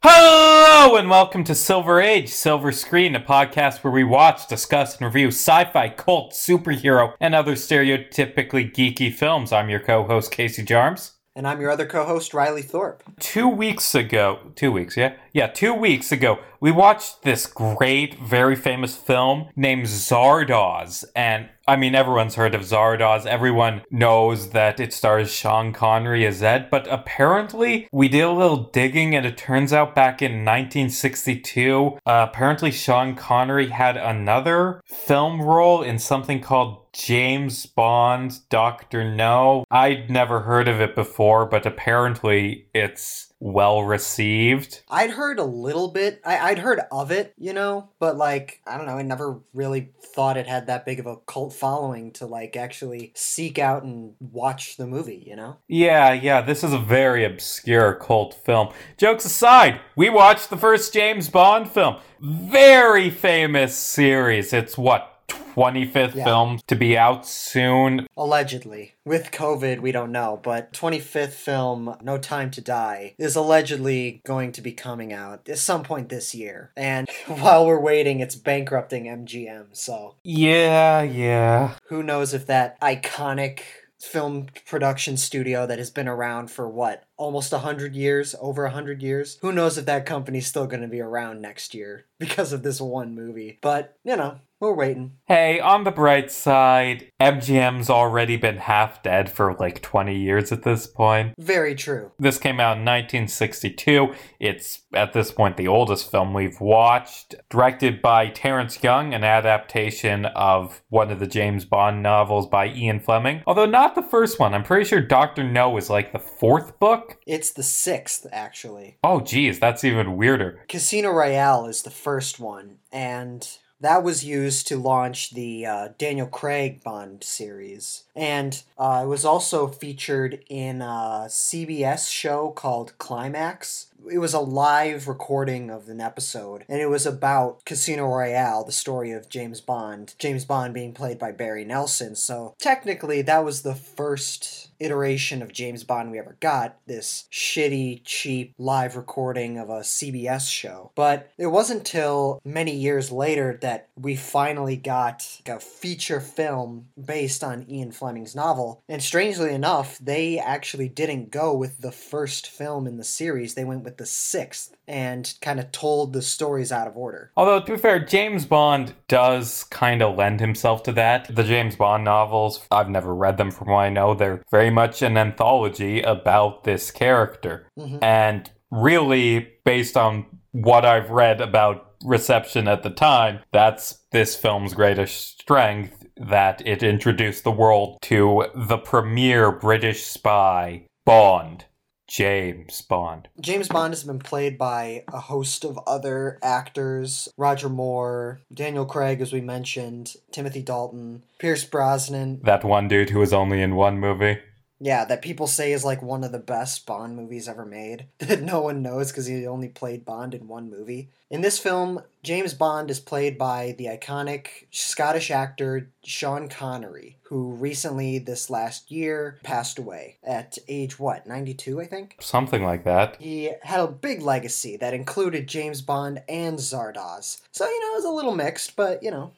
Hello and welcome to Silver Age, Silver Screen, a podcast where we watch, discuss, and review sci-fi, cult, superhero, and other stereotypically geeky films. I'm your co-host Casey Jarms. And I'm your other co host, Riley Thorpe. Two weeks ago, two weeks, yeah? Yeah, two weeks ago, we watched this great, very famous film named Zardoz. And I mean, everyone's heard of Zardoz. Everyone knows that it stars Sean Connery as Zed. But apparently, we did a little digging and it turns out back in 1962, uh, apparently Sean Connery had another film role in something called James Bond, Dr. No. I'd never heard of it before, but apparently it's well received. I'd heard a little bit. I, would heard of it, you know, but like, I don't know, I never really thought it had that big of a cult following to like actually seek out and watch the movie, you know? Yeah, yeah, this is a very obscure cult film. Jokes aside, we watched the first James Bond film. Very famous series. It's what, 25th yeah. film to be out soon. Allegedly. With COVID, we don't know, but 25th film, No Time to Die, is allegedly going to be coming out at some point this year. And while we're waiting, it's bankrupting MGM, so. Yeah, yeah. Who knows if that iconic film production studio that has been around for what almost 100 years over 100 years who knows if that company's still going to be around next year because of this one movie but you know we're waiting. Hey, on the bright side, MGM's already been half dead for like 20 years at this point. Very true. This came out in 1962. It's at this point the oldest film we've watched. Directed by Terrence Young, an adaptation of one of the James Bond novels by Ian Fleming. Although not the first one. I'm pretty sure Dr. No is like the fourth book. It's the sixth, actually. Oh, geez, that's even weirder. Casino Royale is the first one, and that was used to launch the uh, Daniel Craig Bond series. And uh, it was also featured in a CBS show called Climax. It was a live recording of an episode, and it was about Casino Royale, the story of James Bond. James Bond being played by Barry Nelson. So technically, that was the first iteration of James Bond we ever got, this shitty, cheap live recording of a CBS show. But it wasn't until many years later that we finally got a feature film based on Ian Fleming's novel. And strangely enough, they actually didn't go with the first film in the series, they went with the sixth and kind of told the stories out of order. Although, to be fair, James Bond does kind of lend himself to that. The James Bond novels, I've never read them from what I know, they're very much an anthology about this character. Mm-hmm. And really, based on what I've read about reception at the time, that's this film's greatest strength that it introduced the world to the premier British spy, Bond. James Bond. James Bond has been played by a host of other actors Roger Moore, Daniel Craig, as we mentioned, Timothy Dalton, Pierce Brosnan. That one dude who was only in one movie. Yeah, that people say is like one of the best Bond movies ever made. That no one knows because he only played Bond in one movie. In this film, James Bond is played by the iconic Scottish actor Sean Connery, who recently, this last year, passed away at age what, 92, I think? Something like that. He had a big legacy that included James Bond and Zardoz. So, you know, it was a little mixed, but, you know.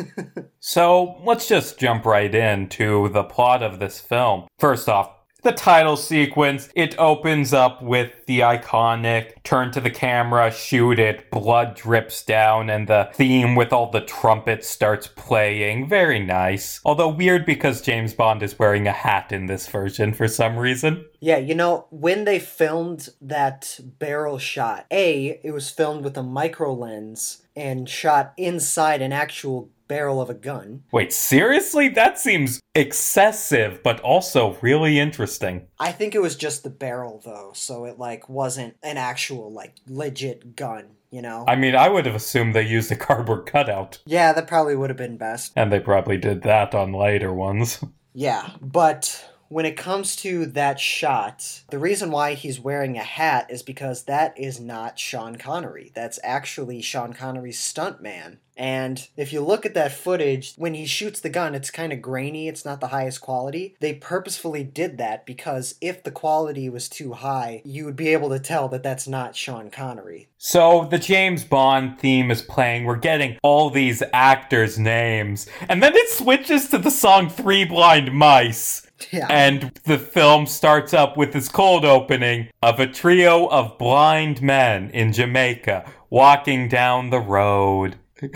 so, let's just jump right into the plot of this film. First off, the title sequence, it opens up with the iconic turn to the camera, shoot it, blood drips down, and the theme with all the trumpets starts playing. Very nice. Although weird because James Bond is wearing a hat in this version for some reason. Yeah, you know, when they filmed that barrel shot, A, it was filmed with a micro lens and shot inside an actual barrel of a gun. Wait, seriously? That seems excessive, but also really interesting. I think it was just the barrel though, so it like wasn't an actual like legit gun. You know? I mean, I would have assumed they used a cardboard cutout. Yeah, that probably would have been best. And they probably did that on later ones. yeah, but when it comes to that shot, the reason why he's wearing a hat is because that is not Sean Connery. That's actually Sean Connery's stuntman. And if you look at that footage, when he shoots the gun, it's kind of grainy, it's not the highest quality. They purposefully did that because if the quality was too high, you would be able to tell that that's not Sean Connery. So the James Bond theme is playing. We're getting all these actors' names. And then it switches to the song Three Blind Mice. Yeah. And the film starts up with this cold opening of a trio of blind men in Jamaica walking down the road.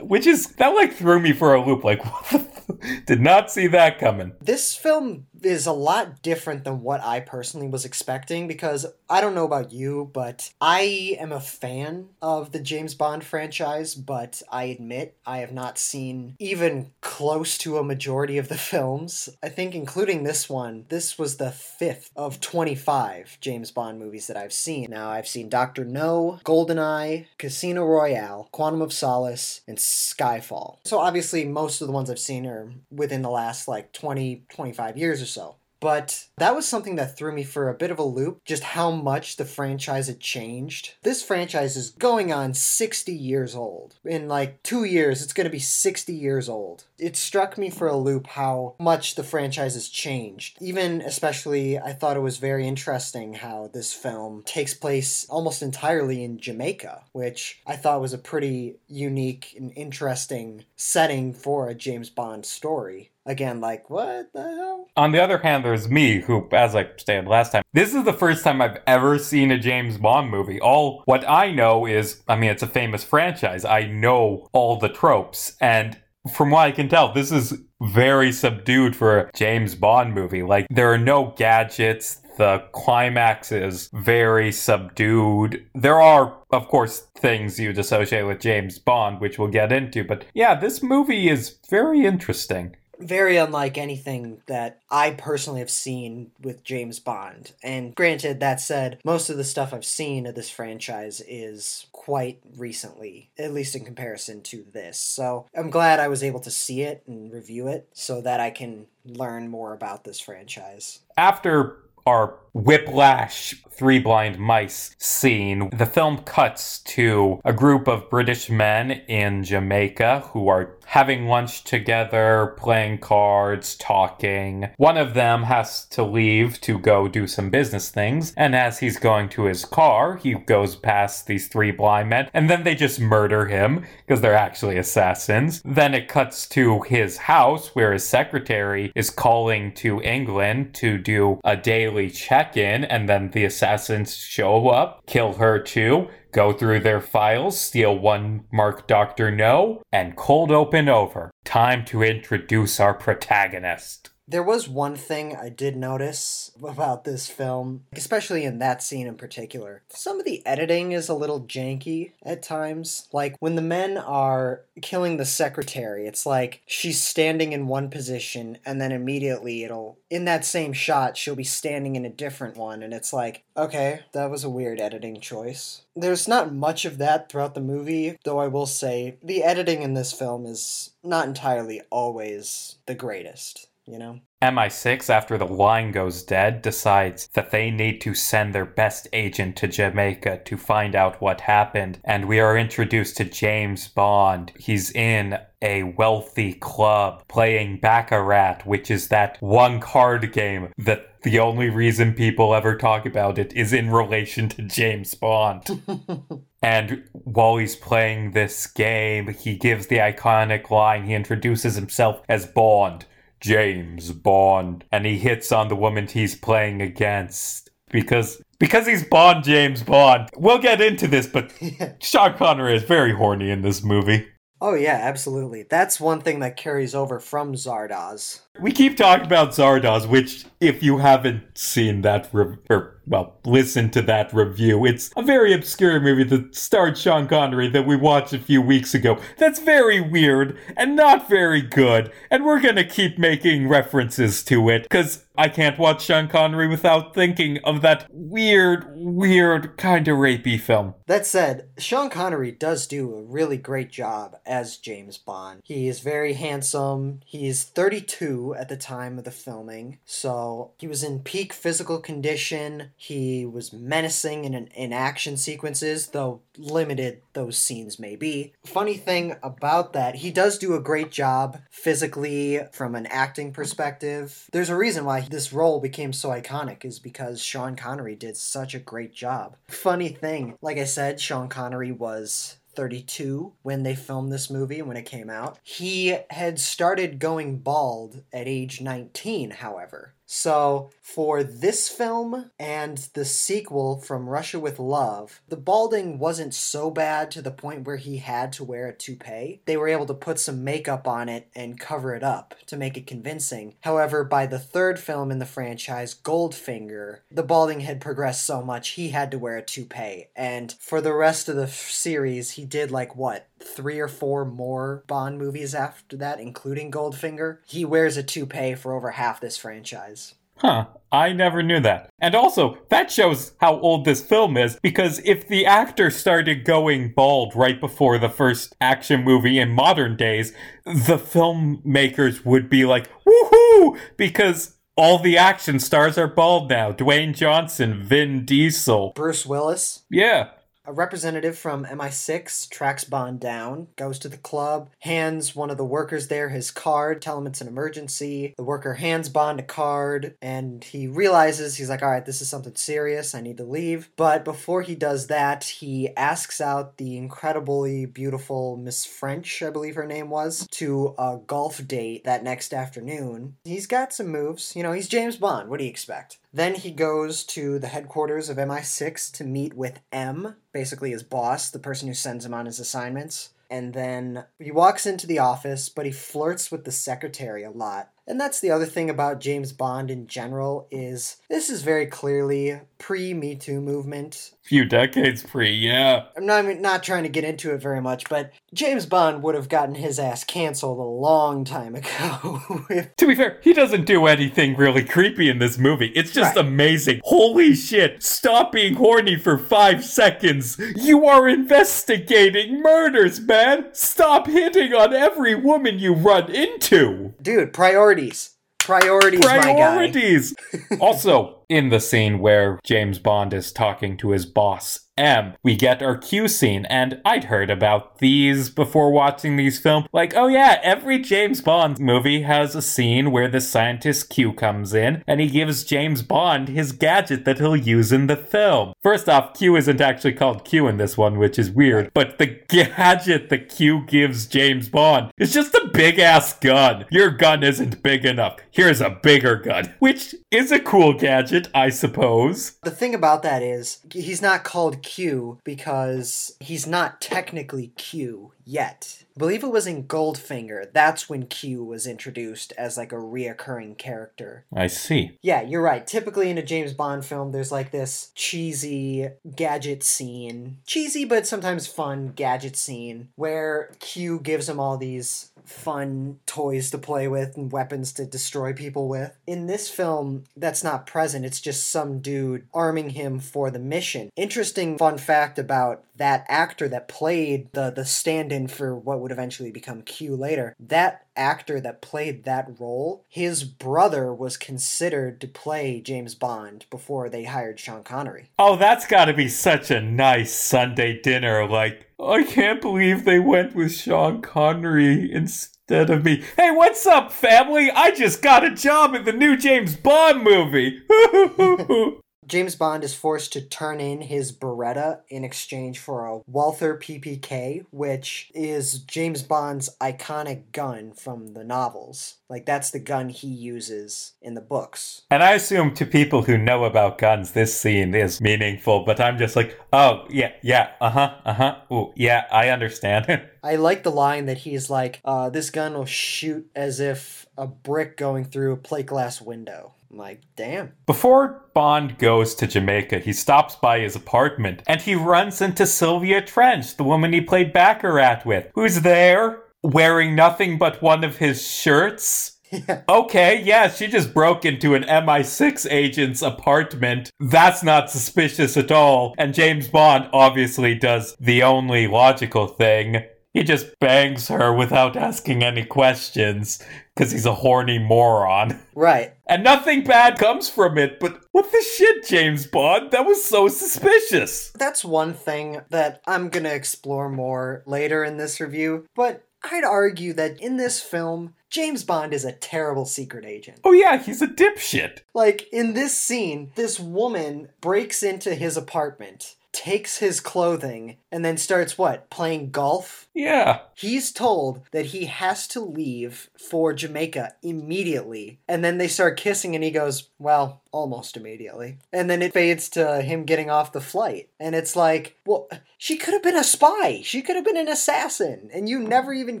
Which is, that like threw me for a loop. Like, what the f- Did not see that coming. This film is a lot different than what I personally was expecting because I don't know about you, but I am a fan of the James Bond franchise, but I admit I have not seen even close to a majority of the films. I think, including this one, this was the fifth of 25 James Bond movies that I've seen. Now, I've seen Dr. No, GoldenEye, Casino Royale, Quantum of Solace, and Skyfall. So, obviously, most of the ones I've seen are within the last like 20, 25 years or so. But that was something that threw me for a bit of a loop, just how much the franchise had changed. This franchise is going on 60 years old. In like two years, it's going to be 60 years old. It struck me for a loop how much the franchise has changed. Even especially, I thought it was very interesting how this film takes place almost entirely in Jamaica, which I thought was a pretty unique and interesting setting for a James Bond story again like what the hell On the other hand, there's me, who, as I stated last time, this is the first time I've ever seen a James Bond movie. All what I know is, I mean, it's a famous franchise. I know all the tropes. And from what I can tell, this is very subdued for a James Bond movie. Like, there are no gadgets. The climax is very subdued. There are, of course, things you'd associate with James Bond, which we'll get into. But yeah, this movie is very interesting. Very unlike anything that I personally have seen with James Bond. And granted, that said, most of the stuff I've seen of this franchise is quite recently, at least in comparison to this. So I'm glad I was able to see it and review it so that I can learn more about this franchise. After our whiplash three blind mice scene, the film cuts to a group of British men in Jamaica who are having lunch together, playing cards, talking. One of them has to leave to go do some business things, and as he's going to his car, he goes past these three blind men, and then they just murder him because they're actually assassins. Then it cuts to his house where his secretary is calling to England to do a daily check in, and then the assassins show up, kill her too, go through their files, steal one marked Dr. No, and cold open over. Time to introduce our protagonist. There was one thing I did notice about this film, especially in that scene in particular. Some of the editing is a little janky at times. Like when the men are killing the secretary, it's like she's standing in one position and then immediately it'll, in that same shot, she'll be standing in a different one. And it's like, okay, that was a weird editing choice. There's not much of that throughout the movie, though I will say the editing in this film is not entirely always the greatest you know? MI6, after the line goes dead, decides that they need to send their best agent to Jamaica to find out what happened. And we are introduced to James Bond. He's in a wealthy club playing Baccarat, which is that one card game that the only reason people ever talk about it is in relation to James Bond. And while he's playing this game, he gives the iconic line. He introduces himself as Bond. James Bond, and he hits on the woman he's playing against because because he's Bond James Bond. We'll get into this, but Sean Connery is very horny in this movie. Oh yeah, absolutely. That's one thing that carries over from Zardoz. We keep talking about Zardoz, which, if you haven't seen that, re- or well, listen to that review, it's a very obscure movie that starred Sean Connery that we watched a few weeks ago. That's very weird and not very good, and we're gonna keep making references to it because I can't watch Sean Connery without thinking of that weird, weird kind of rapey film. That said, Sean Connery does do a really great job as James Bond. He is very handsome. He's 32 32 at the time of the filming, so he was in peak physical condition. He was menacing in, in action sequences, though limited those scenes may be. Funny thing about that, he does do a great job physically from an acting perspective. There's a reason why this role became so iconic, is because Sean Connery did such a great job. Funny thing, like I said, Sean Connery was 32 when they filmed this movie when it came out. He had started going bald at age 19, however. So, for this film and the sequel from Russia with Love, the balding wasn't so bad to the point where he had to wear a toupee. They were able to put some makeup on it and cover it up to make it convincing. However, by the third film in the franchise, Goldfinger, the balding had progressed so much he had to wear a toupee. And for the rest of the series, he did like what? Three or four more Bond movies after that, including Goldfinger. He wears a toupee for over half this franchise. Huh. I never knew that. And also, that shows how old this film is, because if the actor started going bald right before the first action movie in modern days, the filmmakers would be like, woohoo! Because all the action stars are bald now. Dwayne Johnson, Vin Diesel, Bruce Willis. Yeah. A representative from MI6 tracks Bond down, goes to the club, hands one of the workers there his card, tell him it's an emergency. The worker hands Bond a card, and he realizes he's like, all right, this is something serious. I need to leave. But before he does that, he asks out the incredibly beautiful Miss French, I believe her name was, to a golf date that next afternoon. He's got some moves. You know, he's James Bond. What do you expect? Then he goes to the headquarters of MI6 to meet with M, basically his boss, the person who sends him on his assignments. And then he walks into the office, but he flirts with the secretary a lot. And that's the other thing about James Bond in general is this is very clearly pre Me Too movement. Few decades pre, yeah. I'm not not trying to get into it very much, but James Bond would have gotten his ass canceled a long time ago. if... To be fair, he doesn't do anything really creepy in this movie. It's just right. amazing. Holy shit! Stop being horny for five seconds. You are investigating murders, man. Stop hitting on every woman you run into. Dude, priority Priorities. Priorities, Priorities. also, in the scene where James Bond is talking to his boss M, we get our Q scene, and I'd heard about these before watching these films. Like, oh yeah, every James Bond movie has a scene where the scientist Q comes in and he gives James Bond his gadget that he'll use in the film. First off, Q isn't actually called Q in this one, which is weird, but the gadget that Q gives James Bond is just a big ass gun. Your gun isn't big enough. Here's a bigger gun, which is a cool gadget, I suppose. The thing about that is, he's not called Q because he's not technically Q yet. I believe it was in Goldfinger. That's when Q was introduced as like a reoccurring character. I see. Yeah, you're right. Typically in a James Bond film, there's like this cheesy gadget scene. Cheesy, but sometimes fun gadget scene where Q gives him all these fun toys to play with and weapons to destroy people with. In this film, that's not present. It's just some dude arming him for the mission. Interesting fun fact about that actor that played the the stand-in for what would eventually become Q later. That actor that played that role, his brother was considered to play James Bond before they hired Sean Connery. Oh, that's got to be such a nice Sunday dinner like I can't believe they went with Sean Connery instead of me. Hey, what's up, family? I just got a job in the new James Bond movie. James Bond is forced to turn in his Beretta in exchange for a Walther PPK, which is James Bond's iconic gun from the novels. Like, that's the gun he uses in the books. And I assume to people who know about guns, this scene is meaningful, but I'm just like, oh, yeah, yeah, uh huh, uh huh, ooh, yeah, I understand. I like the line that he's like, uh, this gun will shoot as if a brick going through a plate glass window. I'm like, damn. Before Bond goes to Jamaica, he stops by his apartment and he runs into Sylvia Trench, the woman he played Baccarat with, who's there wearing nothing but one of his shirts. Yeah. Okay, yeah, she just broke into an MI6 agent's apartment. That's not suspicious at all. And James Bond obviously does the only logical thing he just bangs her without asking any questions because he's a horny moron. Right. And nothing bad comes from it, but what the shit, James Bond? That was so suspicious. That's one thing that I'm going to explore more later in this review, but I'd argue that in this film, James Bond is a terrible secret agent. Oh, yeah, he's a dipshit. Like, in this scene, this woman breaks into his apartment, takes his clothing, and then starts what? Playing golf? Yeah. He's told that he has to leave for Jamaica immediately. And then they start kissing, and he goes, Well, almost immediately. And then it fades to him getting off the flight. And it's like, Well, she could have been a spy. She could have been an assassin. And you never even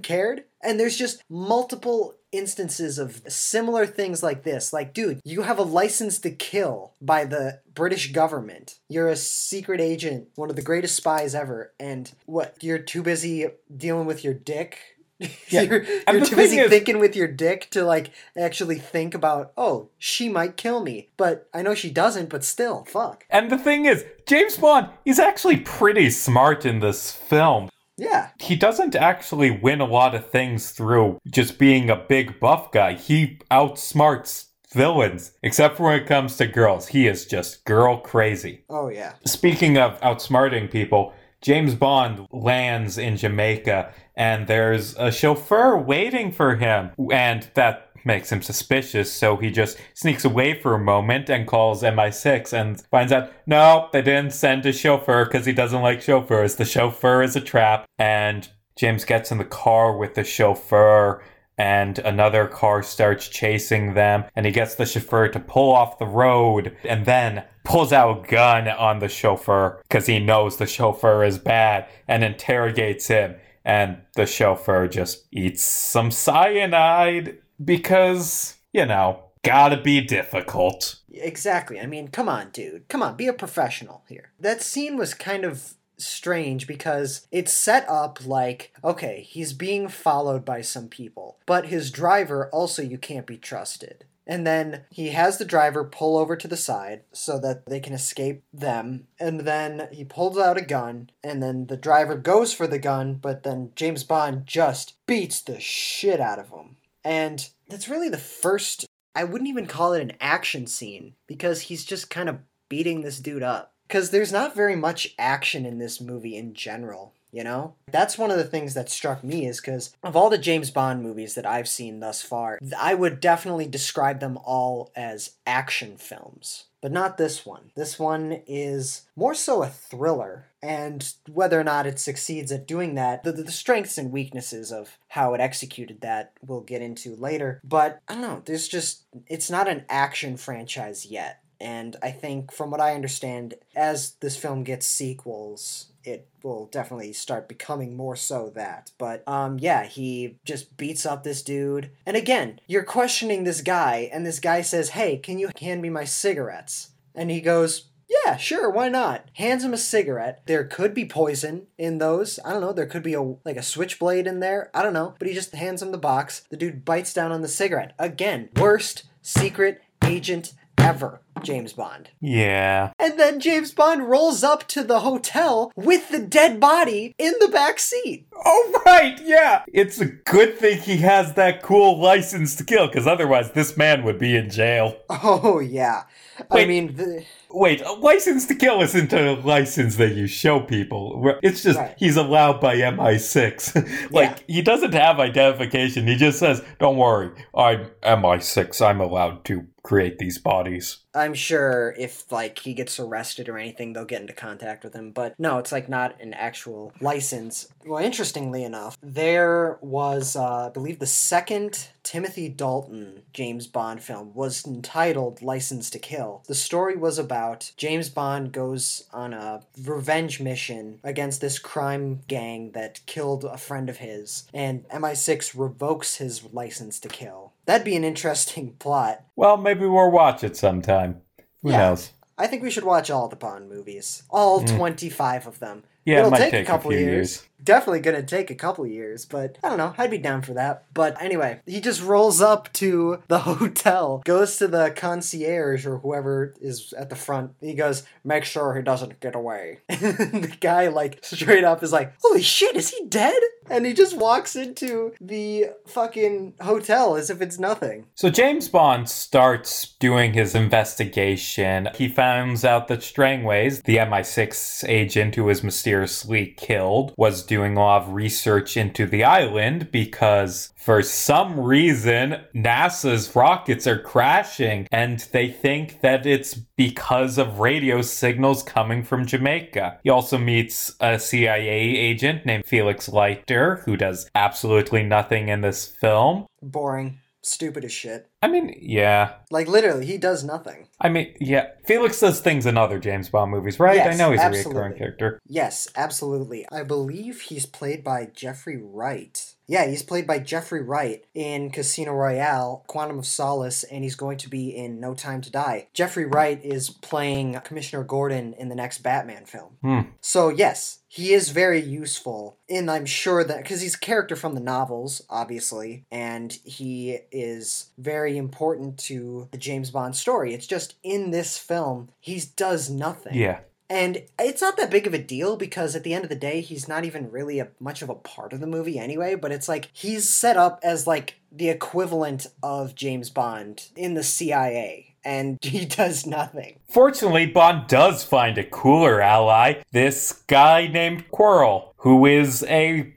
cared? And there's just multiple instances of similar things like this. Like, dude, you have a license to kill by the British government. You're a secret agent, one of the greatest spies ever. And what? You're too busy dealing with your dick? Yeah. you're you're too busy is- thinking with your dick to like actually think about, oh, she might kill me. But I know she doesn't, but still, fuck. And the thing is, James Bond, is actually pretty smart in this film. Yeah. He doesn't actually win a lot of things through just being a big buff guy. He outsmarts villains, except for when it comes to girls. He is just girl crazy. Oh, yeah. Speaking of outsmarting people, James Bond lands in Jamaica and there's a chauffeur waiting for him. And that makes him suspicious, so he just sneaks away for a moment and calls MI6 and finds out no, they didn't send a chauffeur because he doesn't like chauffeurs. The chauffeur is a trap. And James gets in the car with the chauffeur and another car starts chasing them and he gets the chauffeur to pull off the road and then pulls out a gun on the chauffeur because he knows the chauffeur is bad and interrogates him and the chauffeur just eats some cyanide because you know gotta be difficult Exactly. I mean, come on, dude. Come on, be a professional here. That scene was kind of strange because it's set up like okay, he's being followed by some people, but his driver also you can't be trusted. And then he has the driver pull over to the side so that they can escape them. And then he pulls out a gun, and then the driver goes for the gun, but then James Bond just beats the shit out of him. And that's really the first I wouldn't even call it an action scene because he's just kind of beating this dude up. Because there's not very much action in this movie in general, you know? That's one of the things that struck me is because of all the James Bond movies that I've seen thus far, I would definitely describe them all as action films. But not this one. This one is more so a thriller. And whether or not it succeeds at doing that, the, the strengths and weaknesses of how it executed that we'll get into later. But I don't know, there's just, it's not an action franchise yet. And I think, from what I understand, as this film gets sequels, it will definitely start becoming more so that. But um yeah, he just beats up this dude. And again, you're questioning this guy and this guy says, "Hey, can you hand me my cigarettes?" And he goes, yeah, sure, why not? Hands him a cigarette. There could be poison in those. I don't know. There could be a like a switchblade in there. I don't know. But he just hands him the box. The dude bites down on the cigarette. Again, worst secret agent ever, James Bond. yeah And then James Bond rolls up to the hotel with the dead body in the back seat. Oh, right, yeah. It's a good thing he has that cool license to kill, because otherwise this man would be in jail. Oh yeah. I mean, the, Wait, a license to kill isn't a license that you show people. It's just Right. he's allowed by MI6. like, Yeah. he doesn't have identification. He just says, don't worry, I'm MI6. I'm allowed to create these bodies. I'm sure if like he gets arrested or anything, they'll get into contact with him. But no, it's like not an actual license. Well, interestingly enough, there was, uh, I believe, the second Timothy Dalton James Bond film was entitled License to Kill. The story was about James Bond goes on a revenge mission against this crime gang that killed a friend of his, and MI6 revokes his license to kill. That'd be an interesting plot. Well, maybe we'll watch it sometime. Who Yeah. knows? I think we should watch all the Bond movies. All Mm. 25 of them. Yeah, it It'll might take, take a couple few years. Definitely gonna take a couple years, but I don't know. I'd be down for that. But anyway, he just rolls up to the hotel, goes to the concierge or whoever is at the front. He goes, "Make sure he doesn't get away." And the guy, like, straight up is like, "Holy shit, is he dead?" And he just walks into the fucking hotel as if it's nothing. So James Bond starts doing his investigation. He finds out that Strangways, the MI6 agent who was mysteriously killed, was doing a lot of research into the island because for some reason NASA's rockets are crashing and they think that it's because of radio signals coming from Jamaica. He also meets a CIA agent named Felix Leiter who does absolutely nothing in this film. Boring. Stupid as shit. I mean, yeah. Like, literally, he does nothing. I mean, yeah. Felix does things in other James Bond movies, right? I Yes, know he's a absolutely. recurring character. Yes, absolutely. I believe he's played by Jeffrey Wright. Yeah, he's played by Jeffrey Wright in Casino Royale, Quantum of Solace, and he's going to be in No Time to Die. Jeffrey Wright is playing Commissioner Gordon in the next Batman film. Hmm. So, yes, he is very useful. And I'm sure that, because he's a character from the novels, obviously, and he is very important to the James Bond story. It's just in this film, he does nothing. Yeah. And it's not that big of a deal because at the end of the day, he's not even really a, much of a part of the movie anyway. But it's like he's set up as like the equivalent of James Bond in the CIA, and he does nothing. Fortunately, Bond does find a cooler ally. This guy named Quarrel, who is a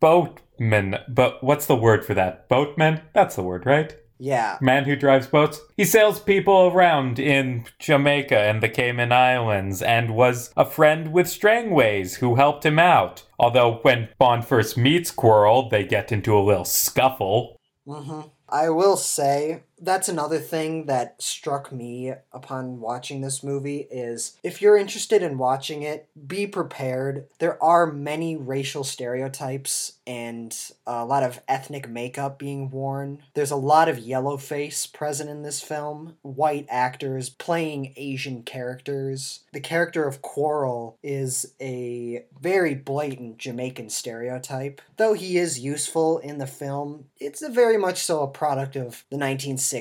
boatman. But what's the word for that? Boatman? That's the word, right? Yeah. Man who drives boats. He sails people around in Jamaica and the Cayman Islands and was a friend with Strangways who helped him out. Although when Bond first meets Quarrel, they get into a little scuffle. Mm hmm I will say that's another thing that struck me upon watching this movie is if you're interested in watching it, be prepared. There are many racial stereotypes and a lot of ethnic makeup being worn. There's a lot of yellow face present in this film, white actors playing Asian characters. The character of Quarrel is a very blatant Jamaican stereotype. Though he is useful in the film, it's very much so a product of the 1960s.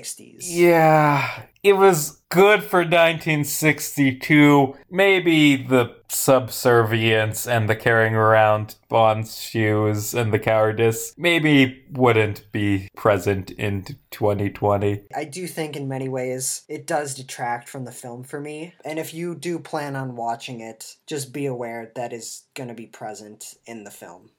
Yeah, it was good for 1962. Maybe the subservience and the carrying around Bond's shoes and the cowardice maybe wouldn't be present in 2020. I do think in many ways it does detract from the film for me. And if you do plan on watching it, just be aware that is going to be present in the film.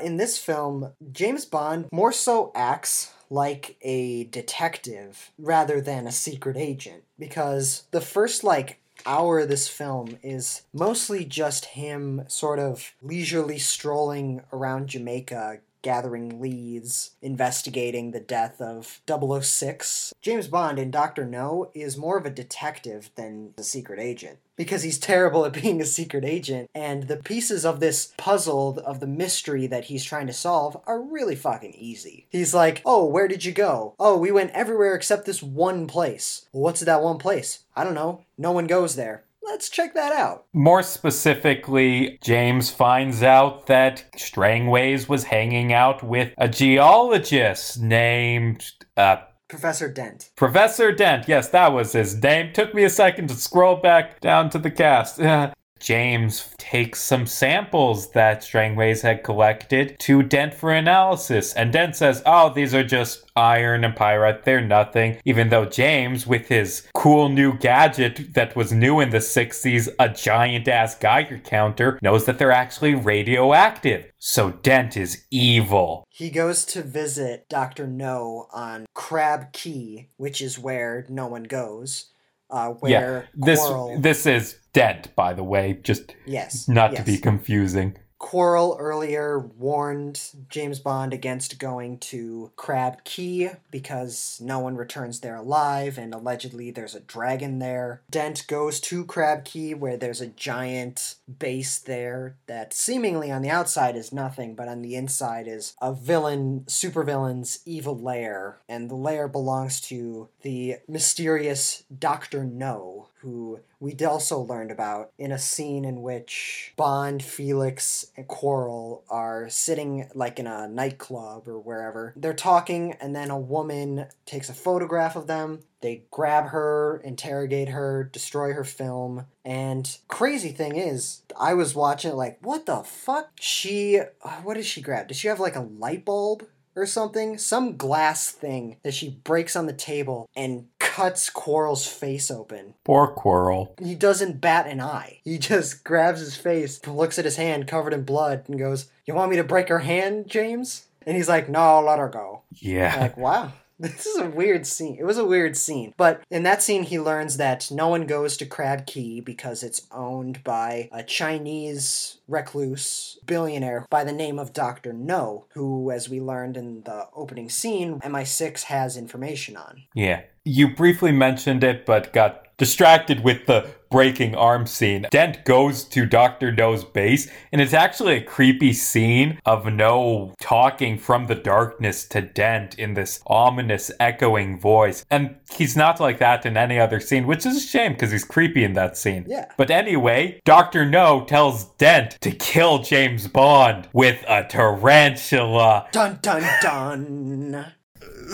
In this film, James Bond more so acts like a detective rather than a secret agent because the first like hour of this film is mostly just him sort of leisurely strolling around Jamaica gathering leads, investigating the death of 006. James Bond in Dr. No is more of a detective than a secret agent because he's terrible at being a secret agent and the pieces of this puzzle of the mystery that he's trying to solve are really fucking easy. He's like, "Oh, where did you go? Oh, we went everywhere except this one place." Well, what's that one place? I don't know. No one goes there. Let's check that out. More specifically, James finds out that Strangways was hanging out with a geologist named uh, Professor Dent. Professor Dent. Yes, that was his name. Took me a second to scroll back down to the cast. James takes some samples that Strangways had collected to Dent for analysis, and Dent says, Oh, these are just iron and pyrite, they're nothing. Even though James, with his cool new gadget that was new in the 60s, a giant ass Geiger counter, knows that they're actually radioactive. So Dent is evil. He goes to visit Dr. No on Crab Key, which is where no one goes. Uh, where This Quarrel, this is dead, by the way, just yes, not to be confusing. Quarrel earlier warned James Bond against going to Crab Key because no one returns there alive, and allegedly there's a dragon there. Dent goes to Crab Key where there's a giant base there that seemingly on the outside is nothing, but on the inside is a villain, supervillain's evil lair, and the lair belongs to the mysterious Doctor No, who we also learned about in a scene in which Bond, Felix, and Quarrel are sitting like in a nightclub or wherever. They're talking, and then a woman takes a photograph of them. They grab her, interrogate her, destroy her film. And crazy thing is, I was watching it like, what the fuck? She, what did she grab? Did she have like a light bulb? Or something, some glass thing that she breaks on the table and cuts Quarrel's face open. Poor Quarrel. He doesn't bat an eye. He just grabs his face, looks at his hand covered in blood, and goes, You want me to break her hand, James? And he's like, No, let her go. Yeah. Like, wow. This is a weird scene. It was a weird scene. But in that scene, he learns that no one goes to Crab Key because it's owned by a Chinese recluse billionaire by the name of Dr. No, who, as we learned in the opening scene, MI6 has information on. Yeah. You briefly mentioned it, but got distracted with the breaking arm scene. Dent goes to Dr. No's base, and it's actually a creepy scene of No talking from the darkness to Dent in this ominous, echoing voice. And he's not like that in any other scene, which is a shame because he's creepy in that scene. Yeah. But anyway, Dr. No tells Dent to kill James Bond with a tarantula. Dun dun dun.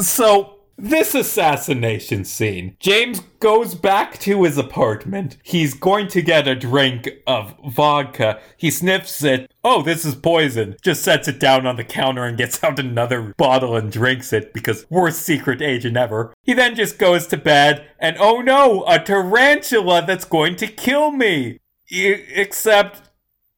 So, this assassination scene. James goes back to his apartment. He's going to get a drink of vodka. He sniffs it. Oh, this is poison. Just sets it down on the counter and gets out another bottle and drinks it because worst secret agent ever. He then just goes to bed and oh no, a tarantula that's going to kill me. Except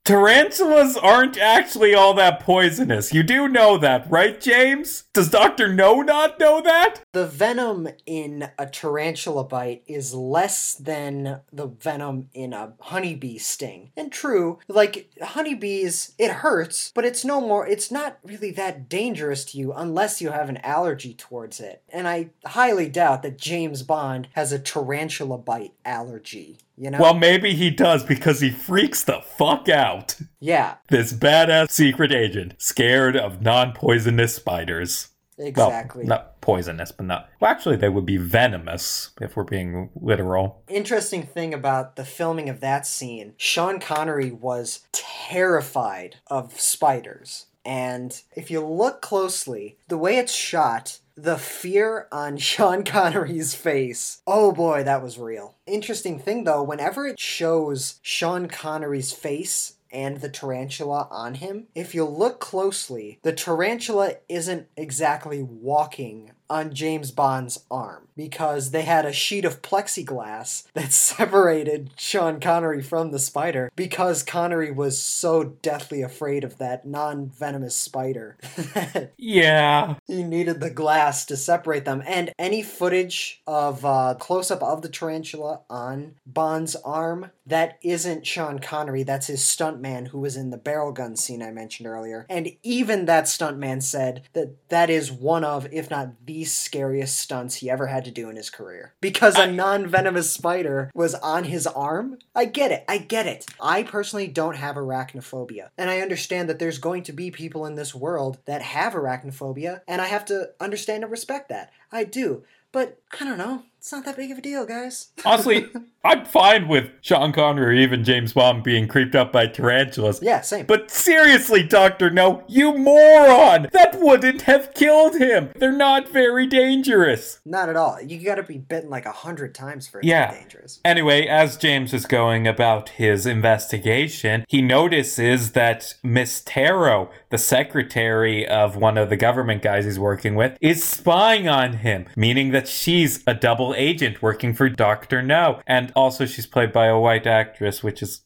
Tarantulas aren't actually all that poisonous. You do know that, right, James? Does Dr. No not know that? The venom in a tarantula bite is less than the venom in a honeybee sting. And true, like honeybees, it hurts, but it's no more, it's not really that dangerous to you unless you have an allergy towards it. And I highly doubt that James Bond has a tarantula bite allergy. You know? Well, maybe he does because he freaks the fuck out. yeah, This badass secret agent, scared of non poisonous spiders. exactly. Well, not poisonous, but not. Well, actually, they would be venomous if we're being literal. interesting thing about the filming of that scene Sean Connery was terrified of spiders. And if you look closely, the way it's shot, the fear on Sean Connery's face, oh boy, that was real. Interesting thing though, whenever it shows Sean Connery's face and the tarantula on him, if you look closely, the tarantula isn't exactly walking on James Bond's arm because they had a sheet of plexiglass that separated Sean Connery from the spider because Connery was so deathly afraid of that non venomous spider Yeah. he needed the glass to separate them. And any footage of uh, close up of the tarantula on Bond's arm that isn't Sean Connery, that's his stuntman who was in the barrel gun scene I mentioned earlier. And even that stuntman said that that is one of, if not the scariest stunts he ever had to do in his career. Because a non venomous spider was on his arm? I get it. I get it. I personally don't have arachnophobia. And I understand that there's going to be people in this world that have arachnophobia, and I have to understand and respect that. I do. But I don't know. It's not that big of a deal, guys. Honestly, I'm fine with Sean Connery or even James Bond being creeped up by tarantulas. Yeah, same. But seriously, Doctor No, you moron! That wouldn't have killed him! They're not very dangerous. Not at all. You gotta be bitten like a hundred times for it Yeah. to be dangerous. Anyway, as James is going about his investigation, he notices that Miss Taro, the secretary of one of the government guys he's working with, is spying on him, meaning that she's a double agent working for Dr. No. And also, she's played by a white actress, which is,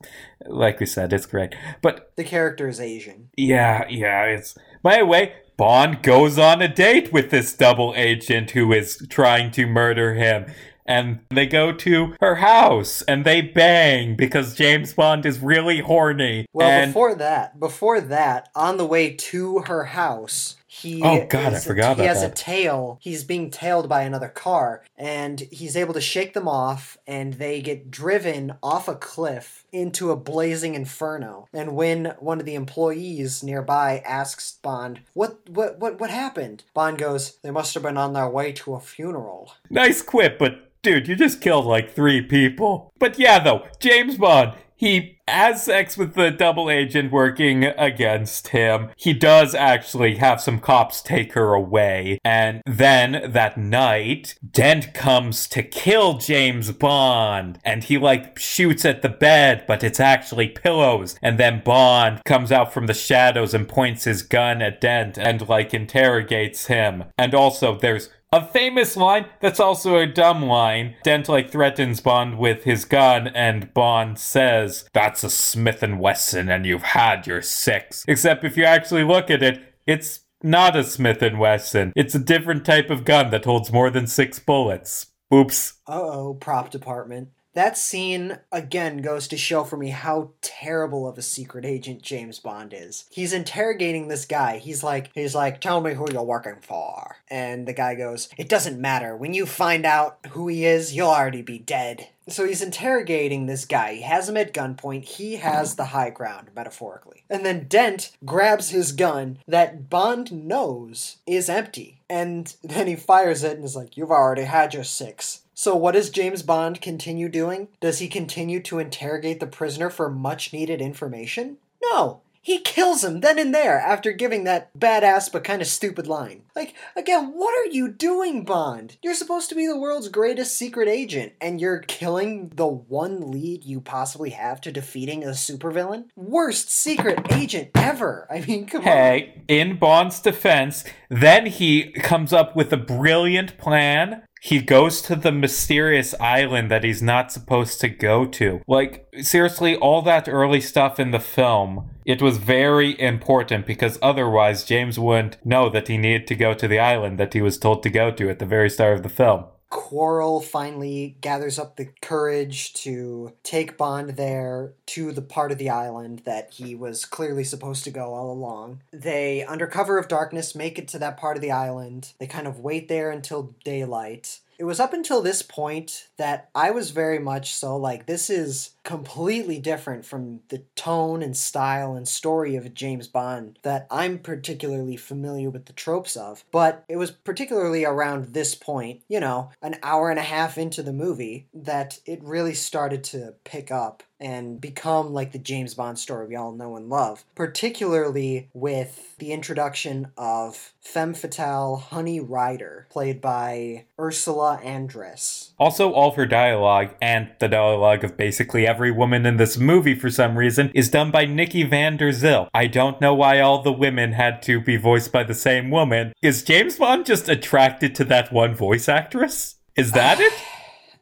like we said, it's great. But The character is Asian. yeah, yeah, it's. By the way, Bond goes on a date with this double agent who is trying to murder him. And they go to her house and they bang because James Bond is really horny. Well, and before that, before that, on the way to her house, he Oh, God, I forgot he has a tail. He's being tailed by another car, and he's able to shake them off, and they get driven off a cliff into a blazing inferno. And when one of the employees nearby asks Bond, "What, what, what, what happened?" Bond goes, "They must have been on their way to a funeral." nice quip, but dude, you just killed like three people. But yeah, though, James Bond, he has sex with the double agent working against him. He does actually have some cops take her away. And then that night, Dent comes to kill James Bond. And he like shoots at the bed, but it's actually pillows. And then Bond comes out from the shadows and points his gun at Dent and like interrogates him. And also, there's a famous line that's also a dumb line. Dent like threatens Bond with his gun, and Bond says, "That's a Smith and Wesson, and you've had your six." Except if you actually look at it, it's not a Smith and Wesson. It's a different type of gun that holds more than six bullets. Oops. Uh oh, prop department. That scene again goes to show for me how terrible of a secret agent James Bond is. He's interrogating this guy. He's like, he's like, tell me who you're working for. And the guy goes, it doesn't matter. When you find out who he is, you'll already be dead. So he's interrogating this guy. He has him at gunpoint. He has the high ground, metaphorically. And then Dent grabs his gun that Bond knows is empty. And then he fires it and is like, You've already had your six. So, what does James Bond continue doing? Does he continue to interrogate the prisoner for much needed information? No. He kills him then and there after giving that badass but kind of stupid line. Like, again, what are you doing, Bond? You're supposed to be the world's greatest secret agent, and you're killing the one lead you possibly have to defeating a supervillain? Worst secret agent ever. I mean, come hey, on. Hey, in Bond's defense, then he comes up with a brilliant plan he goes to the mysterious island that he's not supposed to go to. Like, seriously, all that early stuff in the film, it was very important because otherwise James wouldn't know that he needed to go to the island that he was told to go to at the very start of the film. Quarrel finally gathers up the courage to take Bond there to the part of the island that he was clearly supposed to go all along. They, under cover of darkness, make it to that part of the island. They kind of wait there until daylight. It was up until this point that I was very much so like, this is completely different from the tone and style and story of James Bond that I'm particularly familiar with the tropes of. But it was particularly around this point, you know, an hour and a half into the movie, that it really started to pick up and become like the James Bond story we all know and love, particularly with the introduction of femme fatale Honey Ryder, played by Ursula Andress. Also, all of her dialogue and the dialogue of basically every woman in this movie for some reason is done by Nikki Van Der Zyl. I don't know why all the women had to be voiced by the same woman. Is James Bond just attracted to that one voice actress? Is that it?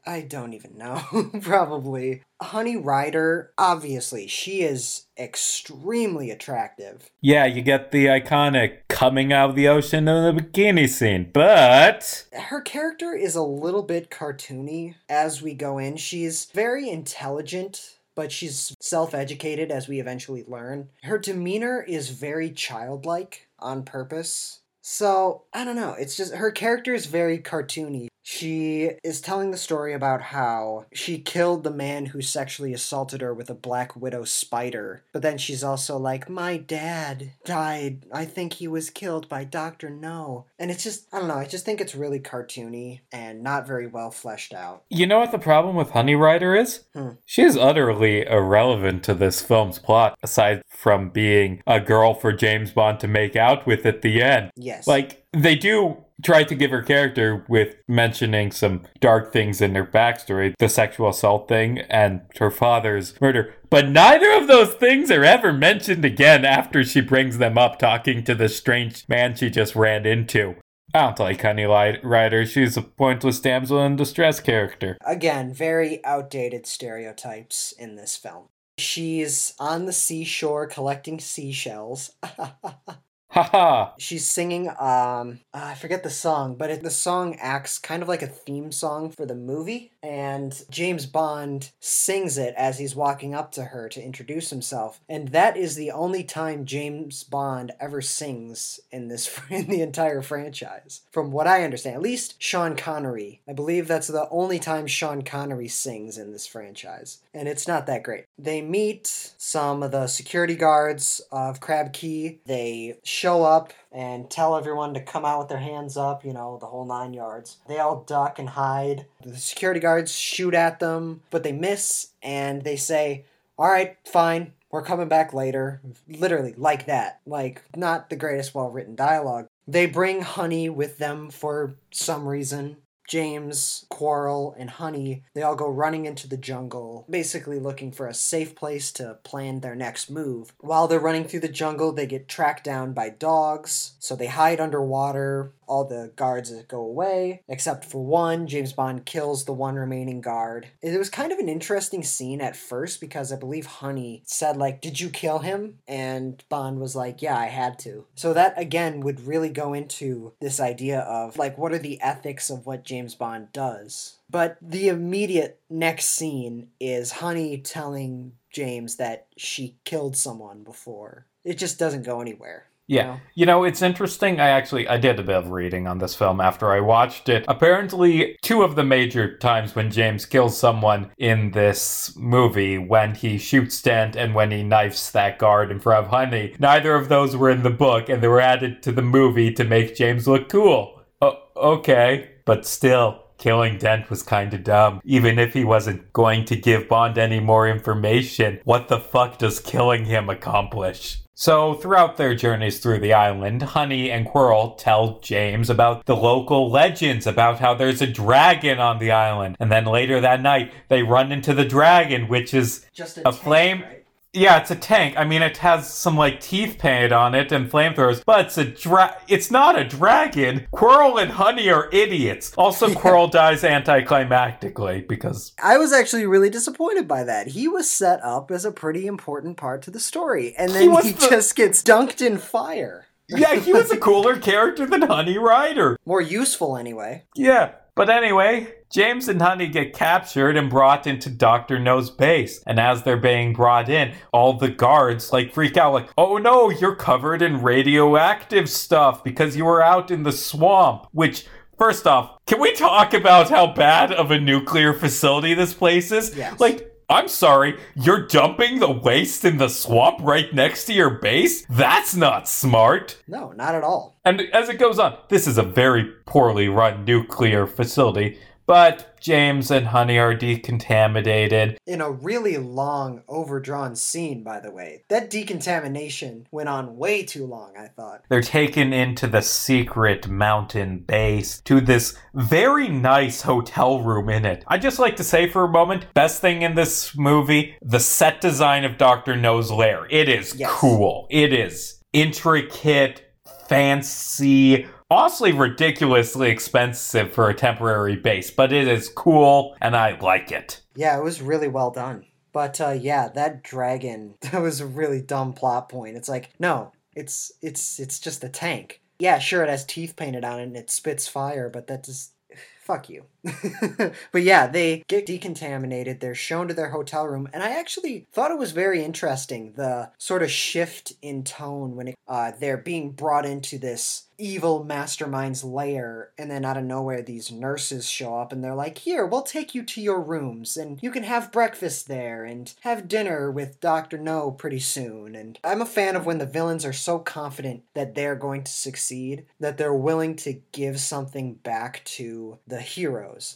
I don't even know. Probably. Honey Ryder, obviously, she is extremely attractive. Yeah, you get the iconic coming out of the ocean in the bikini scene, but. Her character is a little bit cartoony as we go in. She's very intelligent but she's self educated as we eventually learn. Her demeanor is very childlike on purpose. So, I don't know. It's just her character is very cartoony. She is telling the story about how she killed the man who sexually assaulted her with a black widow spider. But then she's also like, My dad died. I think he was killed by Dr. No. And it's just, I don't know, I just think it's really cartoony and not very well fleshed out. You know what the problem with Honey Ryder is? Hmm. She is utterly irrelevant to this film's plot, aside from being a girl for James Bond to make out with at the end. Yes. Like, they do try to give her character with mentioning some dark things in her backstory the sexual assault thing and her father's murder but neither of those things are ever mentioned again after she brings them up talking to the strange man she just ran into I don't like Honey Ryder. She's a pointless damsel in distress character. Again, very outdated stereotypes in this film. She's on the seashore collecting seashells. Haha. She's singing um uh, I forget the song, but it, the song acts kind of like a theme song for the movie and James Bond sings it as he's walking up to her to introduce himself. And that is the only time James Bond ever sings in this in the entire franchise. From what I understand, at least Sean Connery. I believe that's the only time Sean Connery sings in this franchise, and it's not that great. They meet some of the security guards of Crab Key. They show show up and tell everyone to come out with their hands up, you know, the whole nine yards. They all duck and hide. The security guards shoot at them, but they miss and they say, All right, fine, we're coming back later. Literally, like that. Like, not the greatest well written dialogue. They bring Honey with them for some reason. James, Quarrel, and Honey, they all go running into the jungle, basically looking for a safe place to plan their next move. While they're running through the jungle, they get tracked down by dogs, so they hide underwater. All the guards go away, except for one. James Bond kills the one remaining guard. It was kind of an interesting scene at first because I believe Honey said, like, Did you kill him? And Bond was like, Yeah, I had to. So that again would really go into this idea of, like, what are the ethics of what James Bond does? But the immediate next scene is Honey telling James that she killed someone before. It just doesn't go anywhere. Yeah. know? You know, it's interesting. I actually I did a bit of reading on this film after I watched it. Apparently, two of the major times when James kills someone in this movie, when he shoots Dent and when he knifes that guard in front of Honey, neither of those were in the book and they were added to the movie to make James look cool. Oh, okay. But still, killing Dent was kind of dumb. Even if he wasn't going to give Bond any more information, what the fuck does killing him accomplish? So, throughout their journeys through the island, Honey and Quarrel tell James about the local legends about how there's a dragon on the island. And then later that night, they run into the dragon, which is Just A flame- yeah, it's a tank. I mean, it has some like teeth painted on it and flamethrowers, but it's a dra- It's not a dragon. Quarrel and Honey are idiots. Also, Quarrel dies anticlimactically because I was actually really disappointed by that. He was set up as a pretty important part to the story, and then was he, the- just gets dunked in fire. yeah, he was a cooler character than Honey Ryder. More useful, anyway. Yeah. But anyway, James and Honey get captured and brought into Dr. No's base. And as they're being brought in, all the guards like freak out like, "Oh no, you're covered in radioactive stuff because you were out in the swamp." Which first off, can we talk about how bad of a nuclear facility this place is? Yes. Like I'm sorry, you're dumping the waste in the swamp right next to your base? That's not smart. No, not at all. And as it goes on, this is a very poorly run nuclear facility, but James and Honey are decontaminated. In a really long, overdrawn scene, by the way. That decontamination went on way too long, I thought. They're taken into the secret mountain base to this very nice hotel room in it. I'd just like to say for a moment best thing in this movie the set design of Dr. No's lair. It is Yes. cool. It is intricate, fancy, honestly ridiculously expensive for a temporary base, but it is cool and I like it. Yeah, it was really well done. But uh, yeah, that dragon, that was a really dumb plot point. It's like, no, it's it's it's just a tank. Yeah, sure, it has teeth painted on it and it spits fire, but that just fuck you. but yeah, they get decontaminated. They're shown to their hotel room, and I actually thought it was very interesting the sort of shift in tone when it, uh, they're being brought into this evil mastermind's lair, and then out of nowhere, these nurses show up and they're like, Here, we'll take you to your rooms, and you can have breakfast there and have dinner with Dr. No pretty soon. And I'm a fan of when the villains are so confident that they're going to succeed that they're willing to give something back to the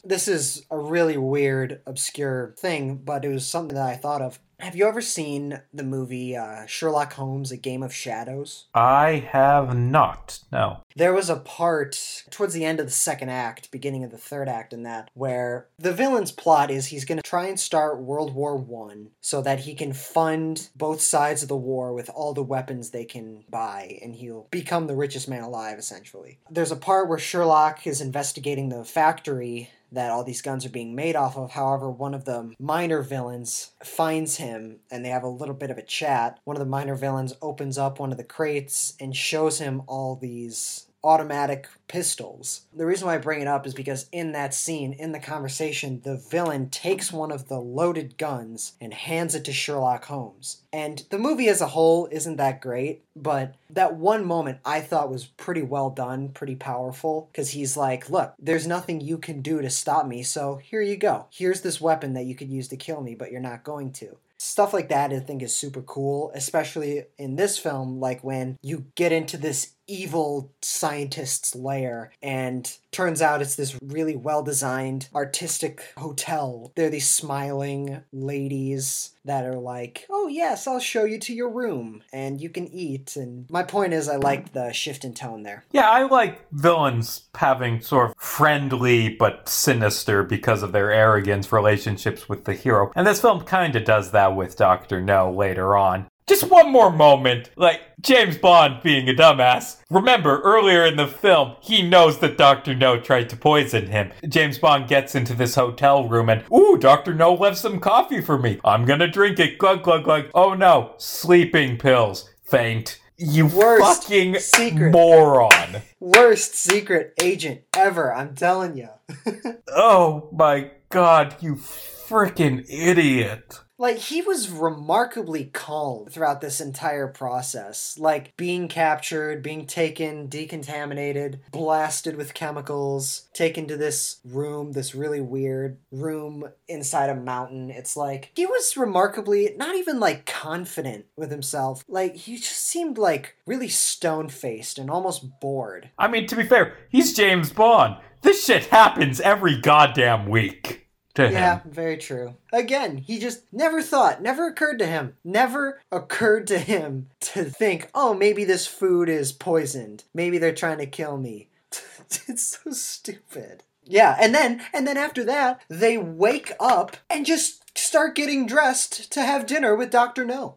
This is a really weird, obscure thing, but it was something that I thought of. Have you ever seen the movie uh, Sherlock Holmes: A Game of Shadows? I have not. No. There was a part towards the end of the second act, beginning of the third act, in that where the villain's plot is he's going to try and start World War One so that he can fund both sides of the war with all the weapons they can buy, and he'll become the richest man alive, essentially. There's a part where Sherlock is investigating the factory that all these guns are being made off of. However, one of the minor villains finds him and they have a little bit of a chat. One of the minor villains opens up one of the crates and shows him all these automatic pistols. The reason why I bring it up is because in that scene, in the conversation, the villain takes one of the loaded guns and hands it to Sherlock Holmes. And the movie as a whole isn't that great, but that one moment I thought was pretty well done, pretty powerful, because he's like, Look, there's nothing you can do to stop me, so here you go. Here's this weapon that you could use to kill me, but you're not going to. stuff like that I think is super cool, especially in this film, like when you get into this evil scientist's lair and turns out it's this really well designed artistic hotel they're these smiling ladies that are like oh yes i'll show you to your room and you can eat and my point is i like the shift in tone there Yeah, I like villains having sort of friendly but sinister because of their arrogance relationships with the hero. And this film kind of does that with Dr. No later on. Just one more moment, like James Bond being a dumbass. Remember, earlier in the film, he knows that Dr. No tried to poison him. James Bond gets into this hotel room and, ooh, Dr. No left some coffee for me. I'm gonna drink it. Glug, glug, glug. Oh no, sleeping pills. Faint. You Worst fucking secret. moron. worst secret agent ever i'm telling you Oh my god, you freaking idiot. Like, he was remarkably calm throughout this entire process. Like, being captured, being taken, decontaminated, blasted with chemicals, taken to this room, this really weird room inside a mountain. It's like, he was remarkably not even like confident with himself. Like, he just seemed like really stone faced and almost bored. I mean, to be fair, he's James Bond. This shit happens every goddamn week to Yeah, very true. Again, he just never thought, never occurred to him, never occurred to him to think, oh, maybe this food is poisoned. Maybe they're trying to kill me. it's so stupid. Yeah, and then and then after that, they wake up and just start getting dressed to have dinner with Dr. No.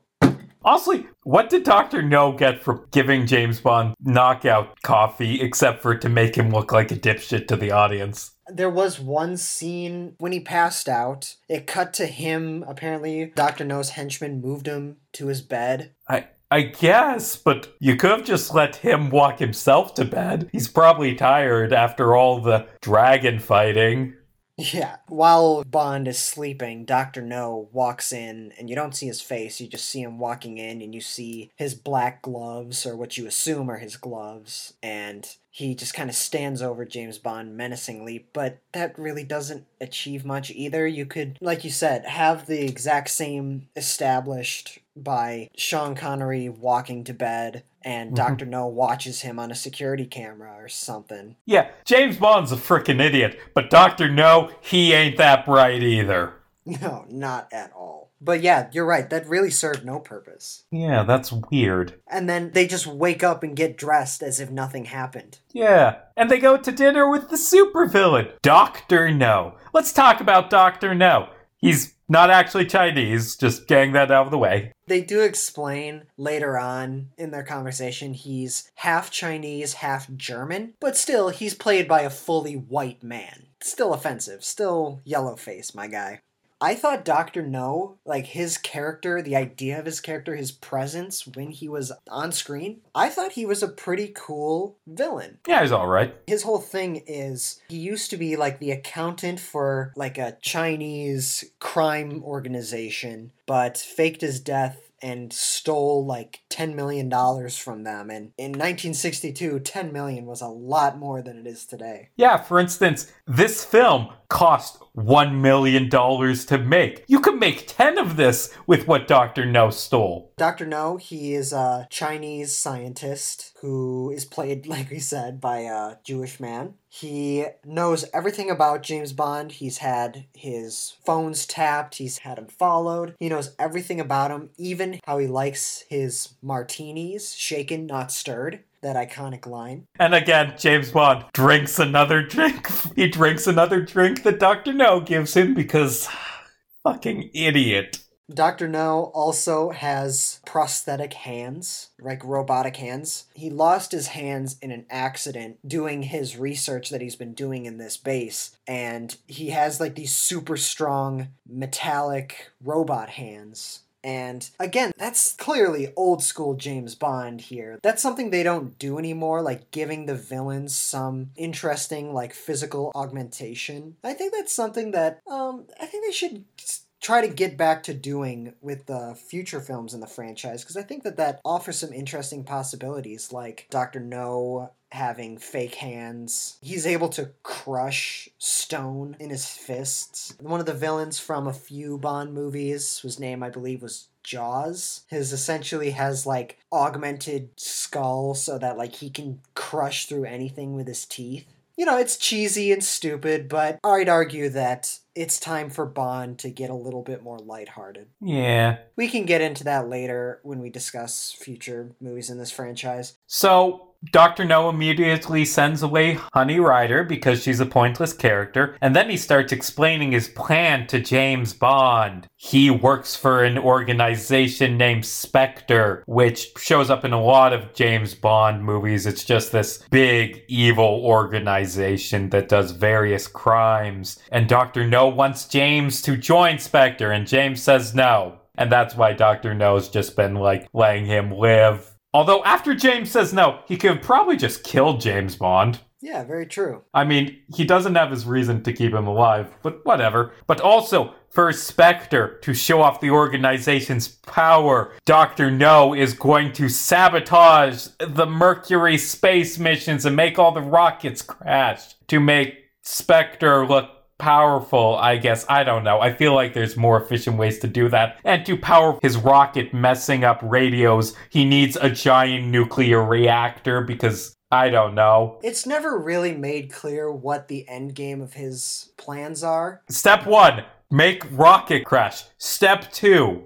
Honestly, what did Dr. No get for giving James Bond knockout coffee except for to make him look like a dipshit to the audience? There was one scene when he passed out. It cut to him. Apparently, Dr. No's henchman moved him to his bed. I I guess, but you could have just let him walk himself to bed. He's probably tired after all the dragon fighting. Yeah. While Bond is sleeping, Dr. No walks in, and you don't see his face. You just see him walking in, and you see his black gloves, or what you assume are his gloves. And he just kind of stands over James Bond menacingly, but that really doesn't achieve much either. You could, like you said, have the exact same established by Sean Connery walking to bed. And Mhm. Dr. No watches him on a security camera or something. Yeah, James Bond's a freaking idiot, but Dr. No, he ain't that bright either. No, not at all. But yeah, you're right. That really served no purpose. Yeah, that's weird. And then they just wake up and get dressed as if nothing happened. Yeah, and they go to dinner with the supervillain, Dr. No. Let's talk about Dr. No. He's not actually Chinese, just getting that out of the way. They do explain later on in their conversation he's half Chinese, half German, but still, he's played by a fully white man. Still offensive. Still yellow face, my guy. I thought Dr. No, like his character, the idea of his character, his presence when he was on screen, I thought he was a pretty cool villain. Yeah, he's alright. his whole thing is he used to be like the accountant for like a Chinese crime organization, but faked his death and stole like 10 million dollars from them and in 1962 10 million was a lot more than it is today Yeah, for instance, this film cost $1 million to make. You could make 10 of this with what Dr. No stole. Dr. No, he is a Chinese scientist who is played, like we said, by a Jewish man. He knows everything about James Bond. He's had his phones tapped, he's had him followed. He knows everything about him, even how he likes his martinis, shaken, not stirred. That iconic line. And again, James Bond drinks another drink. He drinks another drink that Dr. No gives him because fucking idiot. Dr. No also has prosthetic hands, like robotic hands. He lost his hands in an accident doing his research that he's been doing in this base, and he has like these super strong metallic robot hands. And again, that's clearly old school James Bond here. That's something they don't do anymore, like giving the villains some interesting, like physical augmentation. I think that's something that um I think they should try to get back to doing with the future films in the franchise because I think that that offers some interesting possibilities, like Doctor No having fake hands. He's able to crush stone in his fists. One of the villains from a few Bond movies, whose name I believe was Jaws, his essentially has like augmented skull so that like he can crush through anything with his teeth. You know, it's cheesy and stupid, but I'd argue that it's time for Bond to get a little bit more lighthearted. Yeah. We can get into that later when we discuss future movies in this franchise. So Dr. No immediately sends away Honey Ryder because she's a pointless character, and then he starts explaining his plan to James Bond. He works for an organization named Spectre, which shows up in a lot of James Bond movies. It's just this big evil organization that does various crimes. And Dr. No wants James to join Spectre, and James says no. And that's why Dr. No's just been like letting him live Although after James says no, he could probably just kill James Bond. Yeah, very true. I mean, he doesn't have his reason to keep him alive, but whatever. But also, for Spectre to show off the organization's power, Dr. No is going to sabotage the Mercury space missions and make all the rockets crash to make Spectre look powerful, I guess. I don't know. I feel like there's more efficient ways to do that. And to power his rocket messing up radios, he needs a giant nuclear reactor because I don't know. It's never really made clear what the end game of his plans are. Step 1, make rocket crash. Step 2,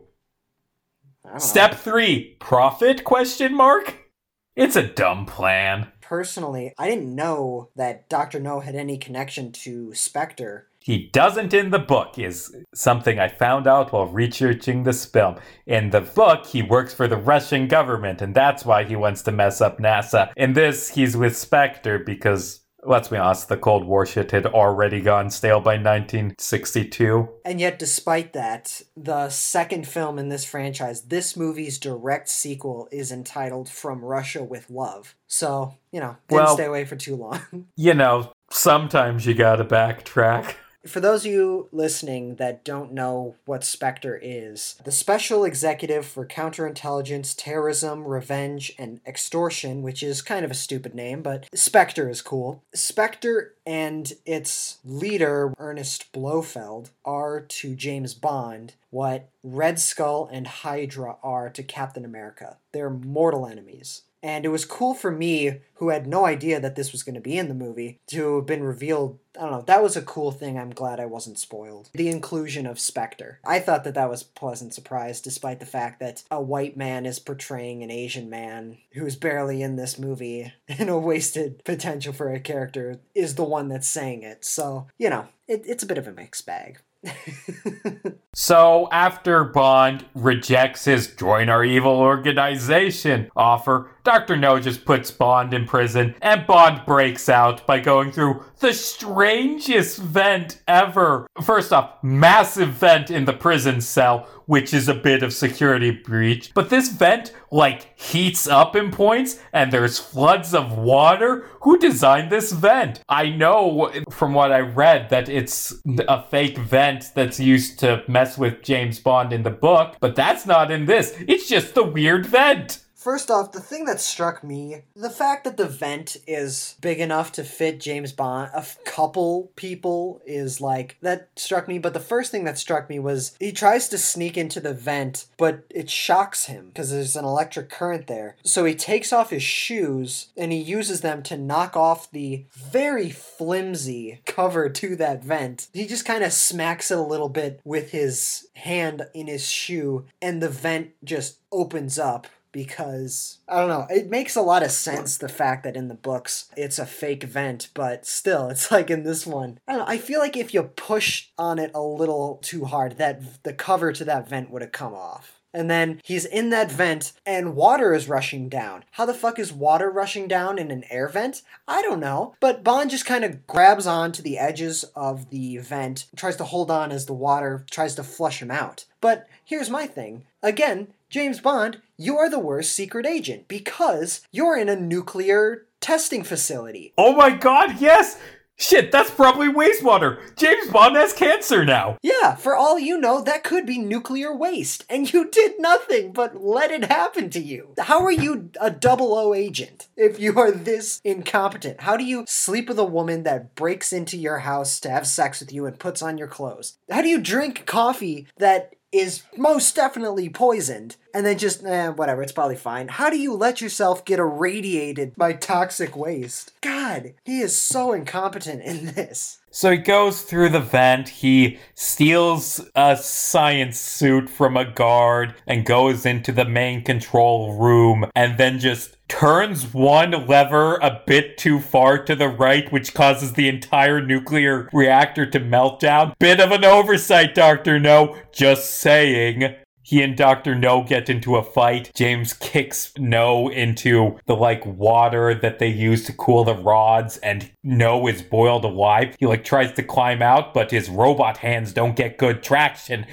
Step 3, profit question mark? It's a dumb plan personally, I didn't know that Dr. No had any connection to Spectre. He doesn't in the book, is something I found out while researching this film. In the book, he works for the Russian government, and that's why he wants to mess up NASA. In this, he's with Spectre because let's be honest, the Cold War shit had already gone stale by 1962. And yet, despite that, the second film in this franchise, this movie's direct sequel, is entitled From Russia with Love. So, you know, didn't well, stay away for too long. you know, sometimes you gotta backtrack. For those of you listening that don't know what Spectre is, the Special Executive for Counterintelligence, Terrorism, Revenge, and Extortion, which is kind of a stupid name, but Spectre is cool. Spectre and its leader, Ernest Blofeld, are to James Bond what Red Skull and Hydra are to Captain America. They're mortal enemies. And it was cool for me, who had no idea that this was going to be in the movie, to have been revealed. I don't know. That was a cool thing. I'm glad I wasn't spoiled. The inclusion of Spectre. I thought that that was a pleasant surprise, despite the fact that a white man is portraying an Asian man who's barely in this movie and a wasted potential for a character is the one that's saying it. So, you know, it, it's a bit of a mixed bag. so after Bond rejects his join our evil organization offer, Dr. No just puts Bond in prison, and Bond breaks out by going through the strangest vent ever. First off, massive vent in the prison cell, which is a bit of security breach. But this vent, like, heats up in points, and there's floods of water. Who designed this vent? I know from what I read that it's a fake vent that's used to mess with James Bond in the book, but that's not in this. It's just the weird vent. First off, the thing that struck me, the fact that the vent is big enough to fit James Bond, a couple people is like, that struck me. But the first thing that struck me was he tries to sneak into the vent, but it shocks him because there's an electric current there. So he takes off his shoes and he uses them to knock off the very flimsy cover to that vent. He just kind of smacks it a little bit with his hand in his shoe, and the vent just opens up because I don't know, it makes a lot of sense the fact that in the books it's a fake vent, but still, it's like in this one. I don't know, I feel like if you push on it a little too hard, that the cover to that vent would have come off. And then he's in that vent and water is rushing down. How the fuck is water rushing down in an air vent? I don't know. But Bond just kind of grabs on to the edges of the vent, tries to hold on as the water tries to flush him out. But here's my thing. Again, James Bond, you are the worst secret agent because you're in a nuclear testing facility. Oh my god, yes! Shit, that's probably wastewater. James Bond has cancer now. Yeah, for all you know, that could be nuclear waste, and you did nothing but let it happen to you. How are you a double O agent if you are this incompetent? How do you sleep with a woman that breaks into your house to have sex with you and puts on your clothes? How do you drink coffee that is most definitely poisoned and then just eh, whatever it's probably fine. How do you let yourself get irradiated by toxic waste? God he is so incompetent in this. So he goes through the vent, he steals a science suit from a guard and goes into the main control room and then just turns one lever a bit too far to the right, which causes the entire nuclear reactor to melt down. Bit of an oversight, Dr. No. Just saying he and Dr. No get into a fight. James kicks No into the like water that they use to cool the rods and No is boiled alive. He like tries to climb out, but his robot hands don't get good traction.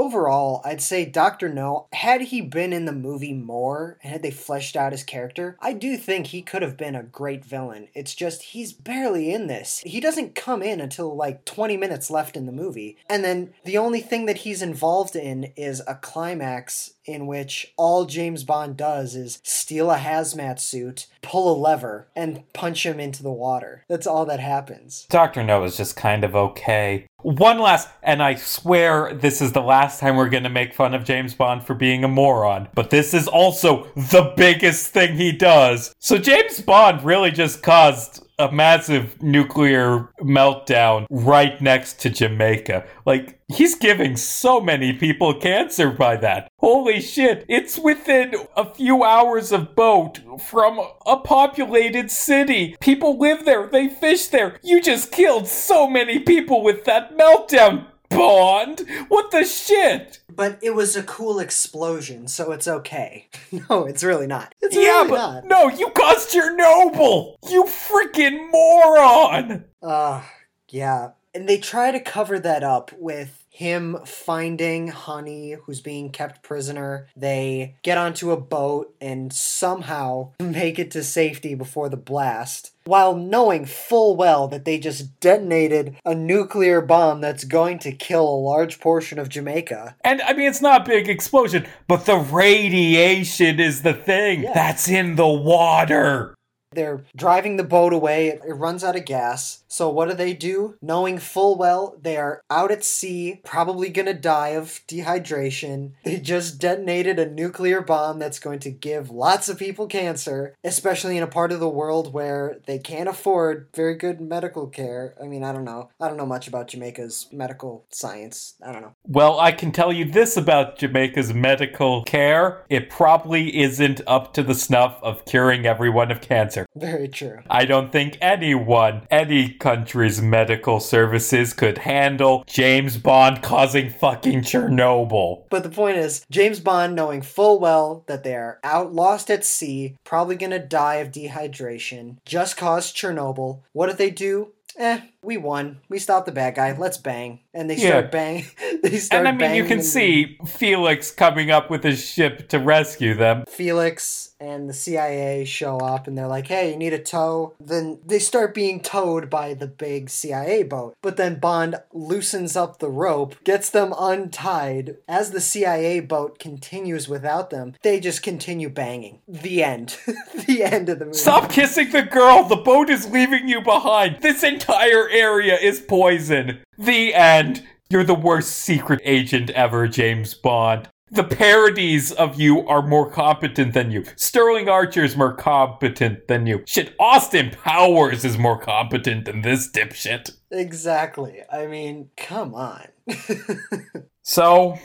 Overall, I'd say Dr. No, had he been in the movie more and had they fleshed out his character, I do think he could have been a great villain. It's just he's barely in this. He doesn't come in until like 20 minutes left in the movie. And then the only thing that he's involved in is a climax in which all James Bond does is steal a hazmat suit, pull a lever, and punch him into the water. That's all that happens. Dr. No is just kind of okay. One last, and I swear this is the last time we're going to make fun of James Bond for being a moron, but this is also the biggest thing he does. So James Bond really just caused a massive nuclear meltdown right next to Jamaica. Like, he's giving so many people cancer by that. Holy shit, it's within a few hours of boat from a populated city. People live there, they fish there. You just killed so many people with that meltdown. Bond? What the shit? But it was a cool explosion, so it's okay. no, it's really not. It's yeah, really but not. no, you caused Chernobyl. You freaking moron! Uh, yeah. And they try to cover that up with him finding Honey, who's being kept prisoner. They get onto a boat and somehow make it to safety before the blast, while knowing full well that they just detonated a nuclear bomb that's going to kill a large portion of Jamaica. And I mean, it's not a big explosion, but the radiation is the thing Yeah. that's in the water. They're driving the boat away. It runs out of gas. So what do they do? Knowing full well they are out at sea, probably gonna die of dehydration. They just detonated a nuclear bomb that's going to give lots of people cancer, especially in a part of the world where they can't afford very good medical care. I mean, I don't know. I don't know much about Jamaica's medical science. I don't know. Well, I can tell you this about Jamaica's medical care it probably isn't up to the snuff of curing everyone of cancer. Very true. I don't think anyone, any country's medical services could handle James Bond causing fucking Chernobyl. But the point is, James Bond, knowing full well that they are out lost at sea, probably gonna die of dehydration, just caused Chernobyl. What did they do? Eh, we won. We stopped the bad guy. Let's bang. And they start Yeah. bang. they start And I mean, you can see Felix coming up with his ship to rescue them. Felix and the CIA show up and they're like, hey, you need a tow. Then they start being towed by the big CIA boat. But then Bond loosens up the rope, gets them untied. As the CIA boat continues without them, they just continue banging. The end. the end of the movie. Stop kissing the girl! The boat is leaving you behind! This entire area is poison! The end! You're the worst secret agent ever, James Bond. The parodies of you are more competent than you. Sterling Archer's more competent than you. Shit, Austin Powers is more competent than this dipshit. Exactly. I mean, come on. So,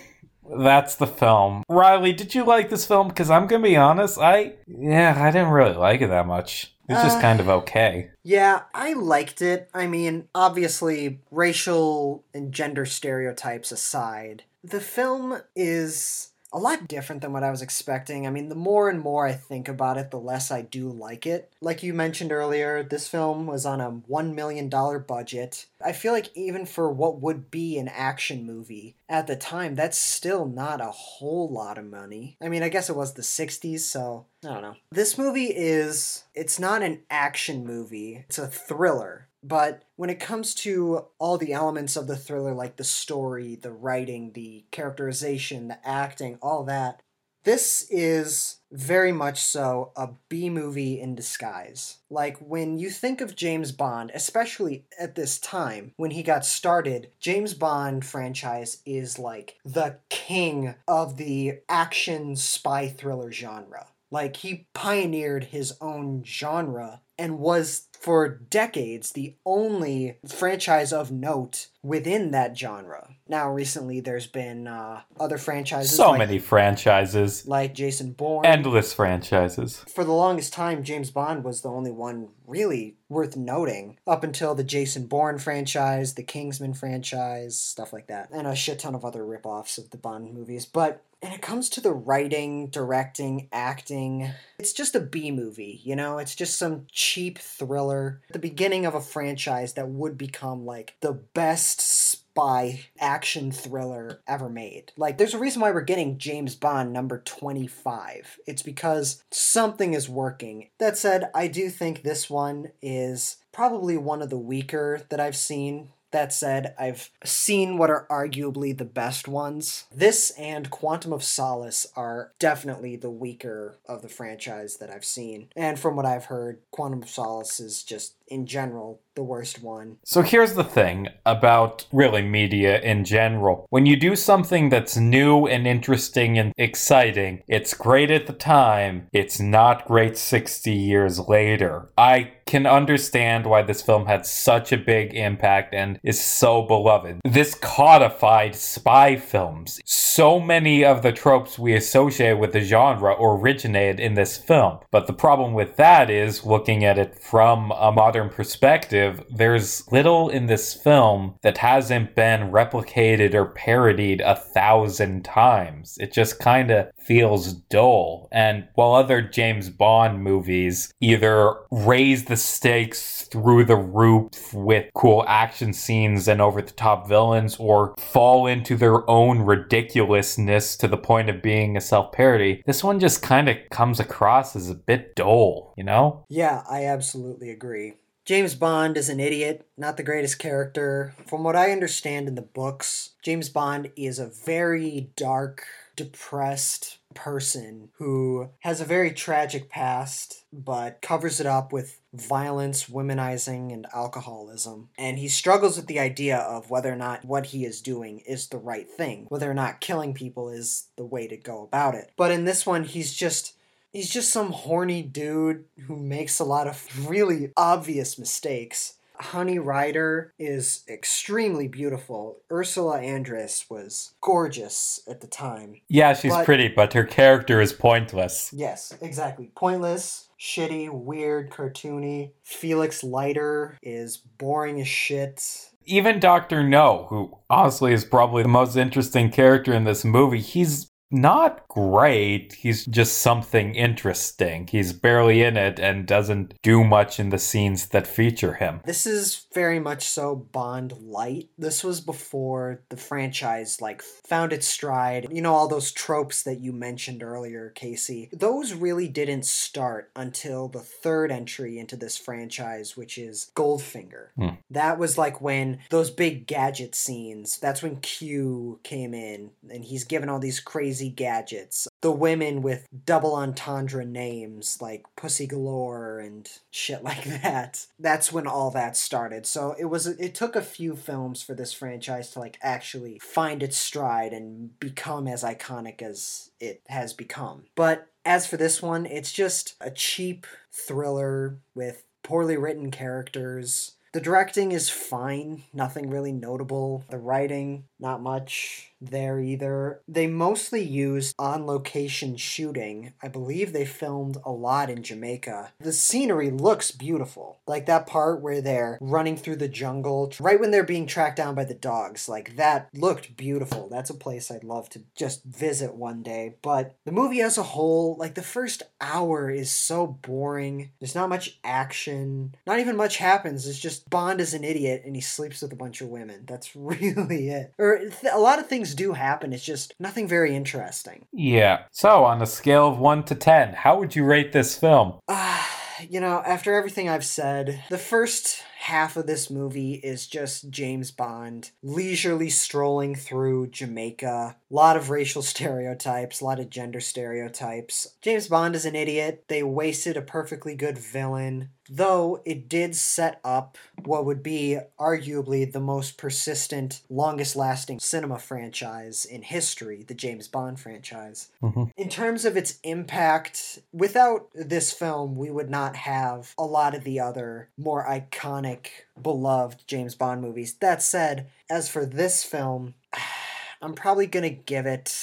that's the film. Riley, did you like this film? Because I'm gonna be honest, I yeah, I didn't really like it that much. It's just Uh, kind of okay. Yeah, I liked it. I mean, obviously, racial and gender stereotypes aside, the film is a lot different than what I was expecting. I mean, the more and more I think about it, the less I do like it. Like you mentioned earlier, this film was on a $1 million budget. I feel like even for what would be an action movie at the time, that's still not a whole lot of money. I mean, I guess it was the 60s, so I don't know. This movie is, it's not an action movie, it's a thriller. But when it comes to all the elements of the thriller, like the story, the writing, the characterization, the acting, all that, this is very much so a B movie in disguise. Like when you think of James Bond, especially at this time when he got started, James Bond franchise is like the king of the action spy thriller genre. Like he pioneered his own genre and was for decades the only franchise of note within that genre. Now, recently, there's been uh, other franchises. So like, many franchises. Like Jason Bourne. Endless franchises. For the longest time, James Bond was the only one really worth noting up until the Jason Bourne franchise, the Kingsman franchise, stuff like that, and a shit ton of other rip-offs of the Bond movies. But when it comes to the writing, directing, acting, it's just a B movie, you know? It's just some cheap thriller. The beginning of a franchise that would become like the best spy action thriller ever made. Like, there's a reason why we're getting James Bond number 25. It's because something is working. That said, I do think this one is probably one of the weaker that I've seen that said, I've seen what are arguably the best ones. This and Quantum of Solace are definitely the weaker of the franchise that I've seen. And from what I've heard, Quantum of Solace is just, in general, the worst one. So here's the thing about really media in general. When you do something that's new and interesting and exciting, it's great at the time, it's not great 60 years later. I can understand why this film had such a big impact and is so beloved. This codified spy films. So many of the tropes we associate with the genre originated in this film. But the problem with that is looking at it from a modern perspective there's little in this film that hasn't been replicated or parodied a thousand times. It just kind of feels dull. And while other James Bond movies either raise the stakes through the roof with cool action scenes and over the top villains or fall into their own ridiculousness to the point of being a self parody, this one just kind of comes across as a bit dull, you know? Yeah, I absolutely agree. James Bond is an idiot, not the greatest character. From what I understand in the books, James Bond is a very dark, depressed person who has a very tragic past, but covers it up with violence, womanizing, and alcoholism. And he struggles with the idea of whether or not what he is doing is the right thing, whether or not killing people is the way to go about it. But in this one, he's just he's just some horny dude who makes a lot of really obvious mistakes. Honey Ryder is extremely beautiful. Ursula Andress was gorgeous at the time. Yeah, she's But- pretty, but her character is pointless. Yes, exactly. Pointless, shitty, weird, cartoony. Felix Leiter is boring as shit. Even Dr. No, who honestly is probably the most interesting character in this movie, he's not great. He's just something interesting. He's barely in it and doesn't do much in the scenes that feature him. This is very much so Bond light. This was before the franchise like found its stride. You know all those tropes that you mentioned earlier, Casey. Those really didn't start until the third entry into this franchise, which is Goldfinger. Hmm. That was like when those big gadget scenes. That's when Q came in and he's given all these crazy gadgets. The women with double entendre names like Pussy Galore and shit like that. That's when all that started. So it was it took a few films for this franchise to like actually find its stride and become as iconic as it has become. But as for this one, it's just a cheap thriller with poorly written characters. The directing is fine, nothing really notable. The writing, not much there either. They mostly used on location shooting. I believe they filmed a lot in Jamaica. The scenery looks beautiful. Like that part where they're running through the jungle, right when they're being tracked down by the dogs. Like that looked beautiful. That's a place I'd love to just visit one day. But the movie as a whole, like the first hour is so boring. There's not much action. Not even much happens. It's just Bond is an idiot and he sleeps with a bunch of women. That's really it. Or a lot of things do happen. It's just nothing very interesting. Yeah. So, on a scale of 1 to 10, how would you rate this film? Ah, you know, after everything I've said, the first half of this movie is just James Bond leisurely strolling through Jamaica. A lot of racial stereotypes, a lot of gender stereotypes. James Bond is an idiot. They wasted a perfectly good villain though it did set up what would be arguably the most persistent, longest lasting cinema franchise in history, the James Bond franchise. Mm-hmm. In terms of its impact, without this film, we would not have a lot of the other more iconic, beloved James Bond movies. That said, as for this film, I'm probably going to give it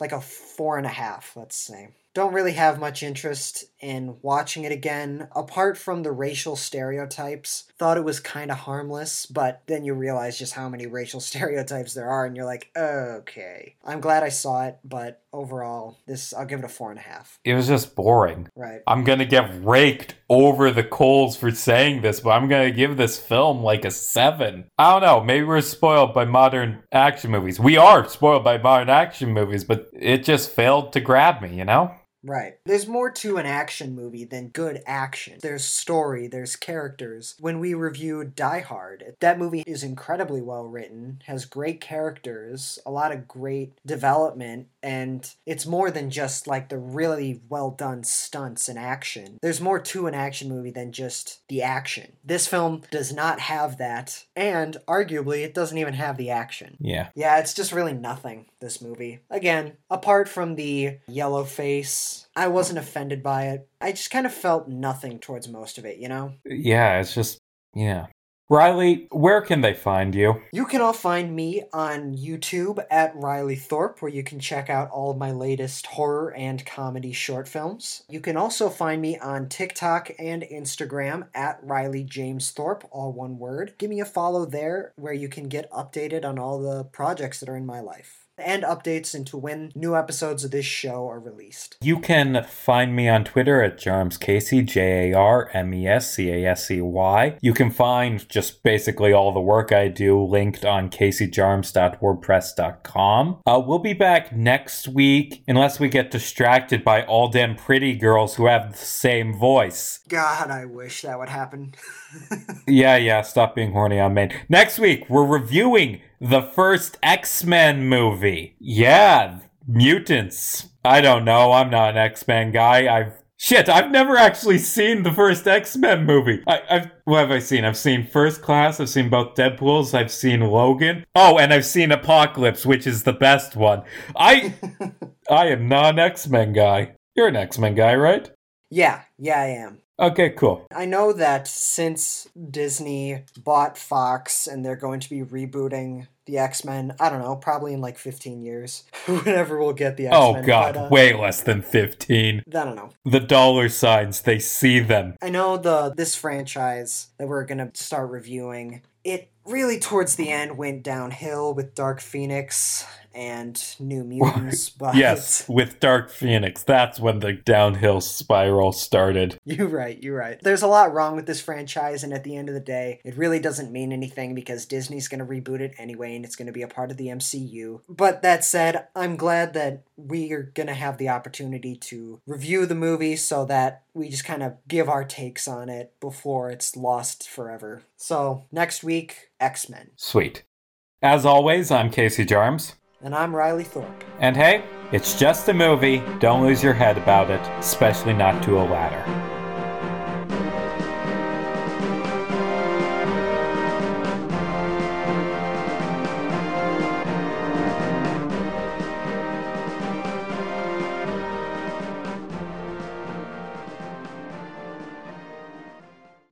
like a four and a half, let's say. Don't really have much interest in watching it again apart from the racial stereotypes. Thought it was kind of harmless but then you realize just how many racial stereotypes there are and you're like okay. I'm glad i saw it but overall this i'll give it a four and a half It was just boring. right I'm gonna get raked over the coals for saying this, but I'm gonna give this film like a seven. I don't know, maybe we're spoiled by modern action movies. We are spoiled by modern action movies, but it just failed to grab me, you know? Right. There's more to an action movie than good action. There's story, there's characters. When we reviewed Die Hard, that movie is incredibly well written, has great characters, a lot of great development, and it's more than just like the really well done stunts and action. There's more to an action movie than just the action. This film does not have that, and arguably, it doesn't even have the action. Yeah. Yeah, it's just really nothing, this movie. Again, apart from the yellow face, I wasn't offended by it. I just kind of felt nothing towards most of it, you know? Yeah, it's just, yeah. Riley, where can they find you? You can all find me on YouTube at Riley Thorpe, where you can check out all of my latest horror and comedy short films. You can also find me on TikTok and Instagram at Riley James Thorpe, all one word. Give me a follow there, where you can get updated on all the projects that are in my life and updates into when new episodes of this show are released. You can find me on Twitter at Jarms Casey, J A R M E S C A S E Y. You can find just basically all the work I do linked on caseyjarms.wordpress.com. Uh, we'll be back next week, unless we get distracted by all them pretty girls who have the same voice. God, I wish that would happen. Yeah, yeah, stop being horny on Maine. Next week, we're reviewing the first X Men movie. Yeah, mutants. I don't know. I'm not an X Men guy. I've. Shit, I've never actually seen the first X Men movie. I, I've. What have I seen? I've seen First Class, I've seen both Deadpools, I've seen Logan. Oh, and I've seen Apocalypse, which is the best one. I. I am not an X Men guy. You're an X Men guy, right? yeah, yeah, I am. Okay, cool. I know that since Disney bought Fox and they're going to be rebooting the X Men, I don't know, probably in like 15 years, whenever we'll get the X Men. Oh god, uh, way less than 15. I don't know. The dollar signs, they see them. I know the this franchise that we're gonna start reviewing. It really towards the end went downhill with Dark Phoenix and New Mutants, but Yes, with Dark Phoenix, that's when the downhill spiral started. You're right, you're right. There's a lot wrong with this franchise, and at the end of the day, it really doesn't mean anything because Disney's going to reboot it anyway, and it's going to be a part of the MCU. But that said, I'm glad that we are going to have the opportunity to review the movie so that we just kind of give our takes on it before it's lost forever. So, next week, X Men. Sweet. As always, I'm Casey Jarms. And I'm Riley Thorpe. And hey, it's just a movie. Don't lose your head about it, especially not to a ladder.